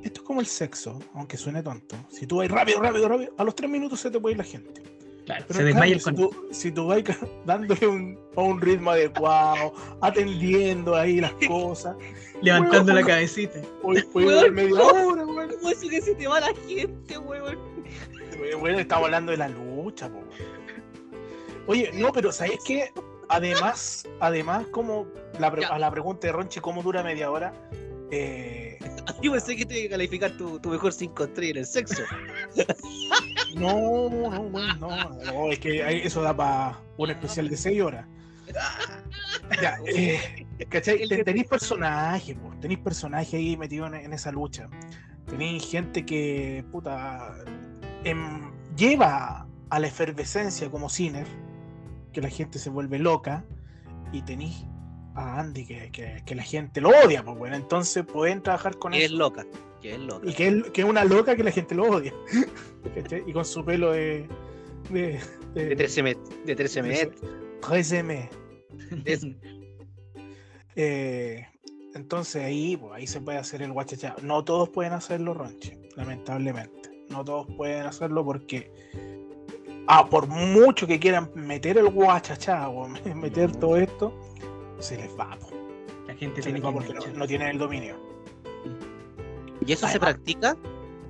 S2: Esto es como el sexo, aunque suene tonto. Si tú vas rápido, rápido, rápido, a los tres minutos se te puede ir la gente.
S1: Claro, se desmaya el
S2: si, tú, si tú vas [LAUGHS] dándole un, un ritmo adecuado, atendiendo ahí las [LAUGHS] cosas.
S1: Levantando la cabecita.
S2: Hoy [LAUGHS] puede media hora,
S3: weón. ¿Cómo eso que se te va la gente, weón?
S2: Bueno, estamos hablando de la lucha, po. Oye, no, pero ¿sabes qué? Además, además, como la, a la pregunta de Ronchi, ¿cómo dura media hora? Eh,
S3: Yo pensé que te iba a calificar tu, tu mejor 5 estrellas en el sexo.
S2: No, no, no, no, es que eso da para un especial de 6 horas. Ya, eh, ¿cachai? Tenéis personajes, tenéis personajes ahí metidos en, esa lucha. Tenéis gente que, puta, em, lleva a la efervescencia como Ciner, que la gente se vuelve loca, y tenéis a Andy que, la gente lo odia, pues bueno, entonces pueden trabajar con
S3: que
S2: eso.
S3: es loca, que es loca.
S2: Y que es, que es una loca que la gente lo odia. [LAUGHS] y con su pelo de.
S3: de, de, 13 metros. De 13 metros.
S2: 13 metros. eh, entonces ahí, pues, ahí se puede hacer el guachachá. No todos pueden hacerlo, Ronche, lamentablemente. No todos pueden hacerlo porque ah, por mucho que quieran meter el guachachá o [LAUGHS] meter todo esto, se les va.
S1: La gente tiene que
S2: porque no, no, tienen el dominio.
S3: ¿Y eso se practica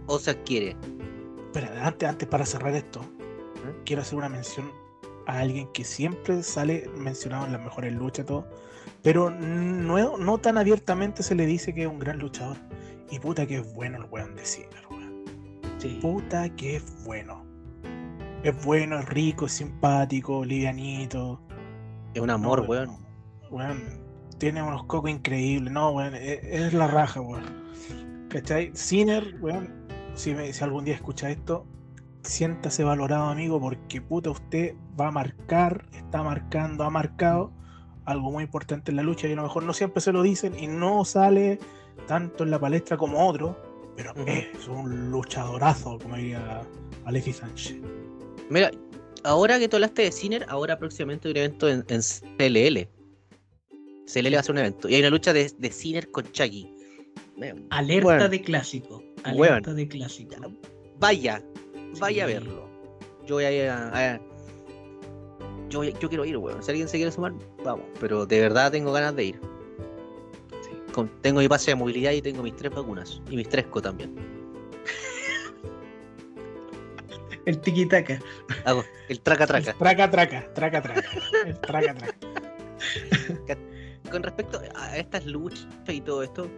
S3: o se adquiere?
S2: Espera, antes, antes para cerrar esto, quiero hacer una mención a alguien que siempre sale mencionado en las mejores luchas, todo, pero no, no tan abiertamente se le dice que es un gran luchador. Y puta que es bueno el weón de weón. Sí. Puta que es bueno. Es bueno, es rico, es simpático, livianito.
S3: Es un amor, weón
S2: weón, tiene unos cocos increíbles, no, weón, e, es, la raja, weón. ¿Cachai? Ciner, weón, si, si algún día escucha esto, siéntase valorado, amigo, porque puta, usted va a marcar, está marcando, ha marcado algo muy importante en la lucha y a lo mejor no siempre se lo dicen y no sale tanto en la palestra como otro, pero es un luchadorazo, como diría Alexis Sánchez.
S3: Mira, ahora que tú hablaste de Ciner, ahora próximamente hay un evento en, en CLL, le va a hacer un evento. Y hay una lucha de, de Sinner con Chucky.
S1: Alerta de clásico. Alerta de clásico.
S3: Vaya, vaya a verlo. Yo voy a ir a. yo, yo, quiero ir, weón. Si alguien se quiere sumar, vamos. Pero de verdad tengo ganas de ir. tengo mi pase de movilidad y tengo mis tres vacunas. Y mis tres co también. [LAUGHS]
S1: El tiki-taka.
S3: el traca-traca.
S2: Traca-traca, traca-traca. El traca-traca [LAUGHS]
S3: con respecto a estas luchas y todo esto,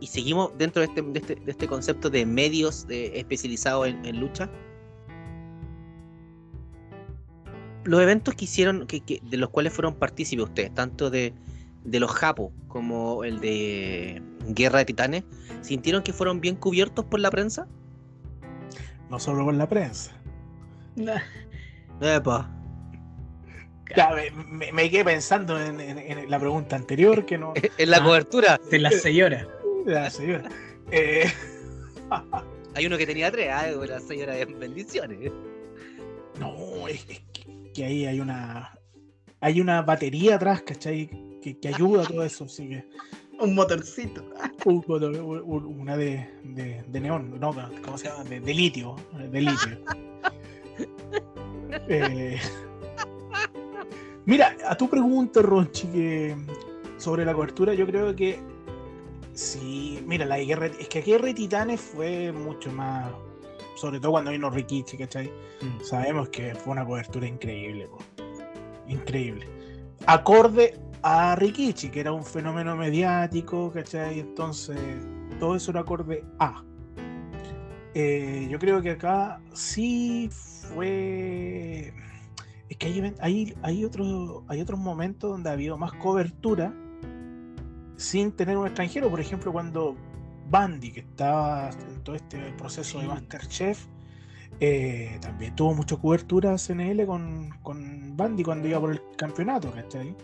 S3: y seguimos dentro de este, de este, de este concepto de medios especializados en, lucha, los eventos que hicieron, que, de los cuales fueron partícipes ustedes, tanto de, de los Japos como el de Guerra de Titanes, ¿sintieron que fueron bien cubiertos por la prensa?
S2: No solo por la prensa.
S3: Epa
S2: me, quedé pensando en, la pregunta anterior que no. [LAUGHS]
S3: En la cobertura.
S1: De la señora.
S2: La señora. Eh,
S3: Hay uno que tenía tres, la señora de bendiciones.
S2: No, es, que, ahí hay una. Hay una batería atrás, ¿cachai? Que, que ayuda a todo eso, así que.
S1: Un motorcito.
S2: una de, de, neón, no, ¿cómo se llama? De, de litio. De litio. [LAUGHS] eh, Mira, a tu pregunta, Ronchi, que sobre la cobertura, yo creo que sí. Mira, la guerra. Es que Guerra de Titanes fue mucho más. Sobre todo cuando vino Rikichi, ¿cachai? Mm. Sabemos que fue una cobertura increíble, increíble. Acorde a Rikichi, que era un fenómeno mediático, ¿cachai? Entonces, todo eso era acorde a. Eh, yo creo que acá sí fue es que hay, hay, hay, otro, hay otros momentos donde ha habido más cobertura sin tener un extranjero. Por ejemplo, cuando Bandy, que estaba en todo este proceso de Masterchef, eh, también tuvo mucha cobertura CNL con, con Bandy cuando iba por el campeonato, ¿cachai?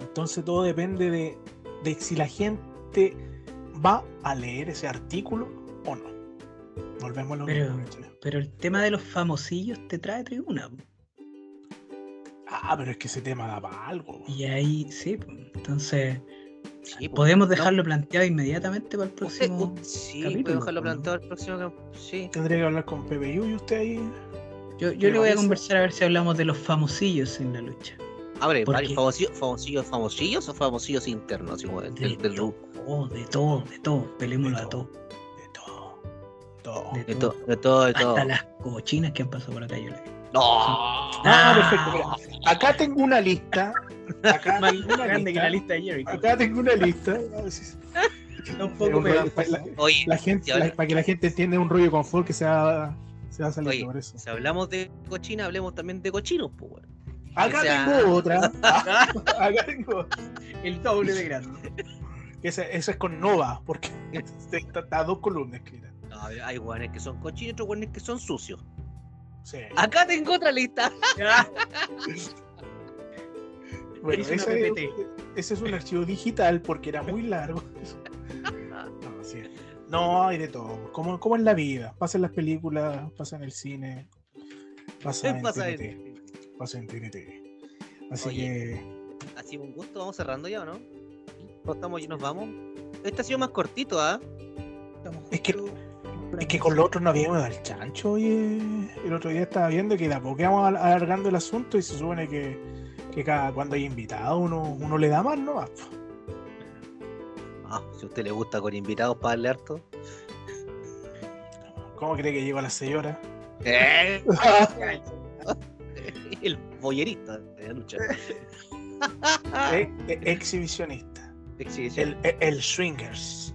S2: Entonces todo depende de, de si la gente va a leer ese artículo o no. Volvemos a lo
S1: pero, Pero el tema de los famosillos te trae tribuna.
S2: Ah, pero es que ese tema da para algo.
S1: Y ahí, sí, pues, entonces
S3: Sí, pues,
S1: podemos
S3: no.
S1: dejarlo planteado inmediatamente para el
S3: Usted-
S1: próximo.
S3: u- sí,
S1: capítulo,
S3: puede dejarlo
S1: ¿no?
S3: planteado el próximo Sí.
S2: Tendría que hablar con Pepe Yu y usted ahí.
S1: Yo, yo le voy a conversar a ver si hablamos de los famosillos en la lucha.
S3: Abre,
S1: ¿Por
S3: varios
S1: qué?
S3: famosillos, famosillos, famosillos o famosillos internos, así como del, del, del ru-
S1: Oh, de todo, de todo. Pelémoslo
S2: De
S1: a todo.
S2: De todo. Todo.
S1: De
S3: de
S1: todo.
S3: todo, de todo, de todo.
S1: Hasta las cochinas que han pasado por acá, yo le
S3: No.
S2: Ah,
S1: Ah.
S2: perfecto. Mira, acá tengo una lista. Acá [LAUGHS] tengo una
S1: grande que la
S2: lista.
S1: lista de Jericho.
S2: Acá tengo una lista.
S1: Un poco
S2: para, la,
S3: Oye,
S2: la gente, la- para que la gente entienda un rollo de confort que se va, se va saliendo
S3: Oye,
S2: por eso.
S3: si hablamos de cochina, hablemos también de cochinos, pues.
S2: Acá
S3: o sea-
S2: tengo otra. Ah, [LAUGHS] acá tengo.
S1: El doble de grande. [LAUGHS]
S2: Esa, esa es con Nova, porque está, está a dos columnas.
S3: No, a ver, hay guanes que son cochinos y otros guanes que son sucios.
S2: Sí.
S3: Acá tengo otra lista. [LAUGHS]
S2: Bueno, ese, es un archivo digital porque era muy largo. [LAUGHS] No, sí. No, hay de todo. Como, como en la vida. Pasa en las películas, pasa en el cine, pasa en
S3: Pasa
S2: TNT.
S3: en-
S2: Pasa en TNT. Así
S3: Oye.
S2: que.
S3: Así un gusto, vamos cerrando ya, ¿o no? ¿No estamos y nos vamos? Este ha sido más cortito, ¿ah?
S2: Es que- Es que con los otros no habíamos el chancho, oye. El otro día estaba viendo que de a poco vamos al- alargando el asunto y se supone que, que cada cuando hay invitado uno, uno le da más, ¿no?
S3: Ah, si a usted le gusta con invitados para darle harto.
S2: ¿Cómo cree que llego a la señora?
S3: Eh, [LAUGHS] El bollerista de la lucha.
S2: Eh, [LAUGHS] eh, exhibicionista.
S3: Exhibición.
S2: El, el, el swingers.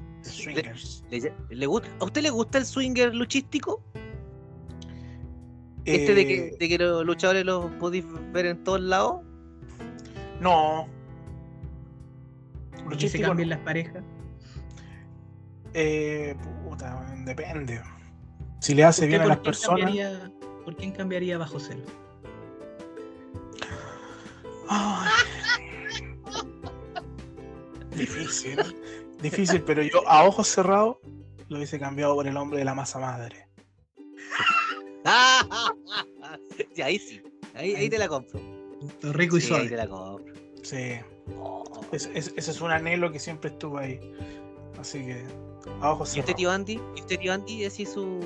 S2: Swingers.
S3: ¿Le, le gusta, ¿A usted le gusta el swinger luchístico? Este de que,
S2: Eh,
S3: de que los luchadores los podéis ver en todos lados.
S2: No.
S1: ¿Por qué se
S2: Luchístico
S1: cambian
S2: no.
S1: las parejas?
S2: Eh, puta, depende. Si le hace
S1: ¿Usted
S2: bien a las personas.
S1: cambiaría- ¿Por quién cambiaría bajo celo?
S2: Ay. Difícil. Difícil, pero yo a ojos cerrados lo hubiese cambiado por el hombre de la masa madre. [LAUGHS]
S3: Sí, ahí sí. Ahí, ahí te la compro.
S1: Rico y
S3: Sí, ahí
S1: suave.
S3: te la compro.
S2: Sí. Es- es- ese es un anhelo que siempre estuvo ahí. Así que a ojos
S3: ¿Y usted,
S2: cerrados.
S3: tío Andy? ¿Y usted, tío Andy, decís su.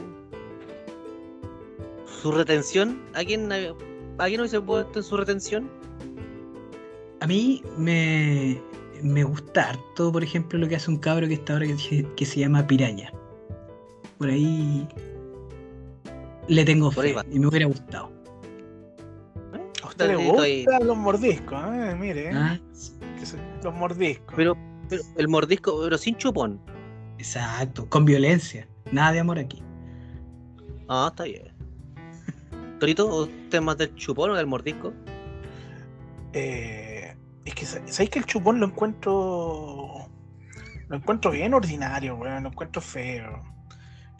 S3: su retención? ¿A quién, a quién hubiese puesto en su retención?
S1: A mí me, me gusta harto, por ejemplo, lo que hace un cabro que está ahora que, se- que se llama Piraña. Por ahí le tengo fe y me hubiera gustado.
S2: A usted le gustan los mordiscos, ¿eh? Mire,
S1: Ah,
S2: que se- los mordiscos.
S3: Pero, pero el mordisco, pero sin chupón.
S1: Exacto, con violencia. Nada de amor aquí.
S3: Ah, está bien. Torito, ¿usted más del chupón o del mordisco?
S2: Eh, es que, sa- ¿sabéis que el chupón lo encuentro. Lo encuentro bien ordinario, weón. Lo encuentro feo.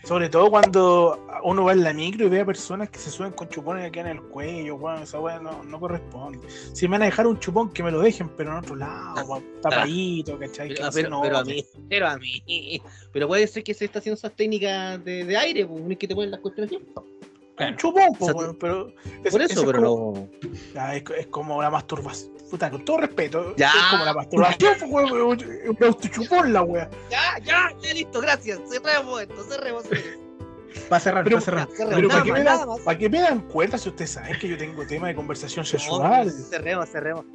S2: Sobre todo cuando uno va en la micro y ve a personas que se suben con chupones aquí en el cuello, weón. Esa weón no, no corresponde. Si me van a dejar un chupón, que me lo dejen, pero en otro lado, weón, [LAUGHS] tapadito, ¿cachai? Que
S3: Pero,
S2: no
S3: pero, pero a mí, pero a mí. Pero puede ser que se está haciendo esas técnicas de, de aire, pues, que te ponen las cuestiones así.
S2: Un chupón, po, pero. es-
S3: Por
S2: eso
S3: eso,
S2: es
S3: pero
S2: como-
S3: no.
S2: Ya, es, es como la masturbación. Puta, con todo respeto.
S3: Ya.
S2: Es como la masturbación, weón. Es un autochupón la weá.
S3: Ya, ya, ya listo, gracias. Cerremos esto, cerremos. señores.
S1: Para cerrar,
S2: Pero-
S1: para cerrar.
S2: Pero para que,
S3: más,
S2: me dan,
S3: más.
S2: para que me dan cuenta si ustedes saben que yo tengo tema de conversación
S3: No,
S2: sexual.
S3: cerremos, cerremos.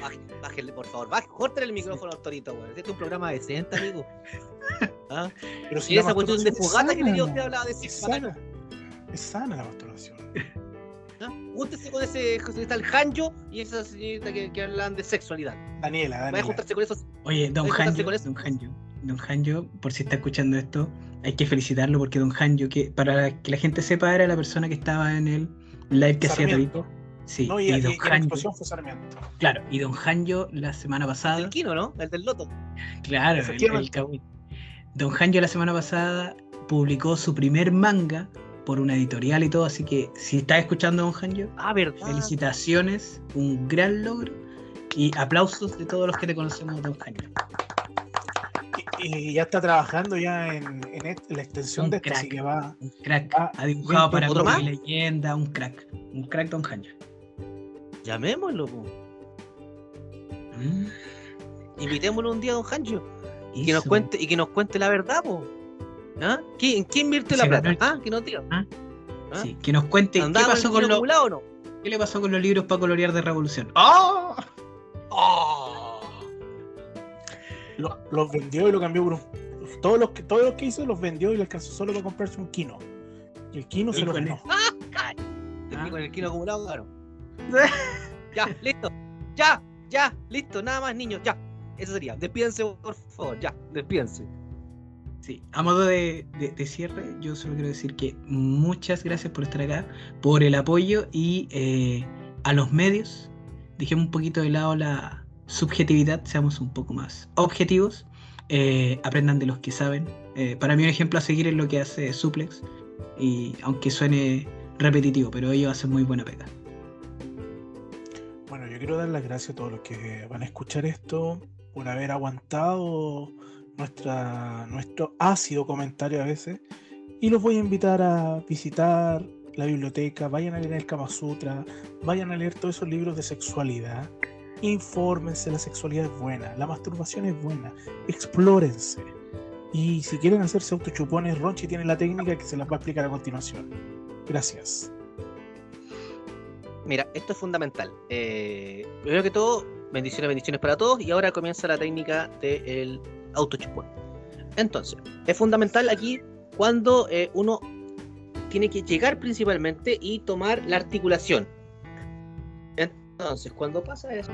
S3: Báj- Bájenle, por favor. Córtale el micrófono torito, weón. Este es un programa decente, amigo. [LAUGHS] ¿Ah?
S2: Pero si
S3: Y esa cuestión de
S2: es
S3: fogata que le dio usted hablaba de
S2: Es
S3: sexo.
S2: sana. Es sana la masturbación. [LAUGHS]
S3: ¿ah? Júntese con ese está el Hanjo y esa señorita que, que hablan de sexualidad.
S2: Daniela,
S3: Vaya a
S2: Daniela.
S3: juntarse con esos.
S1: Oye, Don Hanjo,
S3: con eso.
S1: Don Hanjo, Don Hanjo, por si está escuchando esto, hay que felicitarlo porque Don Hanjo, que para que la gente sepa, era la persona que estaba en el live que hacía. Torito. Sí,
S2: No, y,
S1: y,
S2: y-
S1: Don
S2: y la
S1: Hanjo,
S2: explosión fue Sarmiento.
S1: claro, y Don Hanjo la semana pasada,
S3: El Kino, ¿no? El del Loto.
S1: claro, el, el. Don Hanjo la semana pasada publicó su primer manga por una editorial y todo, así que si estás escuchando Don Hanjo,
S3: Ah,
S1: felicitaciones, un gran logro y aplausos de todos los que te conocemos, Don Hanjo.
S2: Y, y ya está trabajando ya en, en est- en la extensión
S1: Un
S2: de
S1: crack.
S2: así que va.
S1: Un crack, ha dibujado para
S3: ¿otro más?
S1: Leyenda, un crack, un crack Don Hanjo.
S3: Llamémoslo, po.
S1: Mm,
S3: Invitémoslo un día a Don Hancho. Y que nos cuente, y que nos cuente la verdad, po. ¿Ah? ¿Qui- ¿En qué invierte la plata? ¿Ah? Que nos diga.
S1: Ah,
S3: ¿Ah?
S1: Sí, que nos cuente qué
S3: ¿Andaba
S1: pasó,
S3: en
S1: con
S3: el
S1: lo-
S3: acumulado o no?
S1: qué le pasó con los libros para colorear de Revolución.
S2: ¡Ah!
S3: ¡Oh!
S2: Lo- los vendió y lo cambió por un. Todos los que, todos los que hizo los vendió y le alcanzó solo para comprarse un kino. Y el kino se lo ganó.
S3: El
S1: Ah.
S3: con el kilo acumulado, claro. [LAUGHS] ya, listo. Ya, ya, listo. Nada más, niños, ya. Eso sería. Despídense, por favor. Ya, despídense.
S1: Sí, a modo de, cierre, yo solo quiero decir que muchas gracias por estar acá, por el apoyo y eh, a los medios. Dejemos un poquito de lado la subjetividad, seamos un poco más objetivos, eh, aprendan de los que saben. Eh, para mí un ejemplo a seguir es lo que hace Suplex, y aunque suene repetitivo, pero ellos hacen muy buena pega.
S2: Bueno, yo quiero dar las gracias a todos los que van a escuchar esto por haber aguantado nuestra, nuestro ácido comentario a veces. Y los voy a invitar a visitar la biblioteca, vayan a leer el Kama Sutra, vayan a leer todos esos libros de sexualidad. Infórmense, la sexualidad es buena, la masturbación es buena, explórense. Y si quieren hacerse autochupones, Ronchi tiene la técnica que se las va a explicar a continuación. Gracias.
S3: Mira, esto es fundamental. Eh, primero que todo, bendiciones, bendiciones para todos. Y ahora comienza la técnica del autochupón. Entonces, es fundamental aquí cuando eh, uno tiene que llegar principalmente y tomar la articulación. Entonces, cuando pasa eso,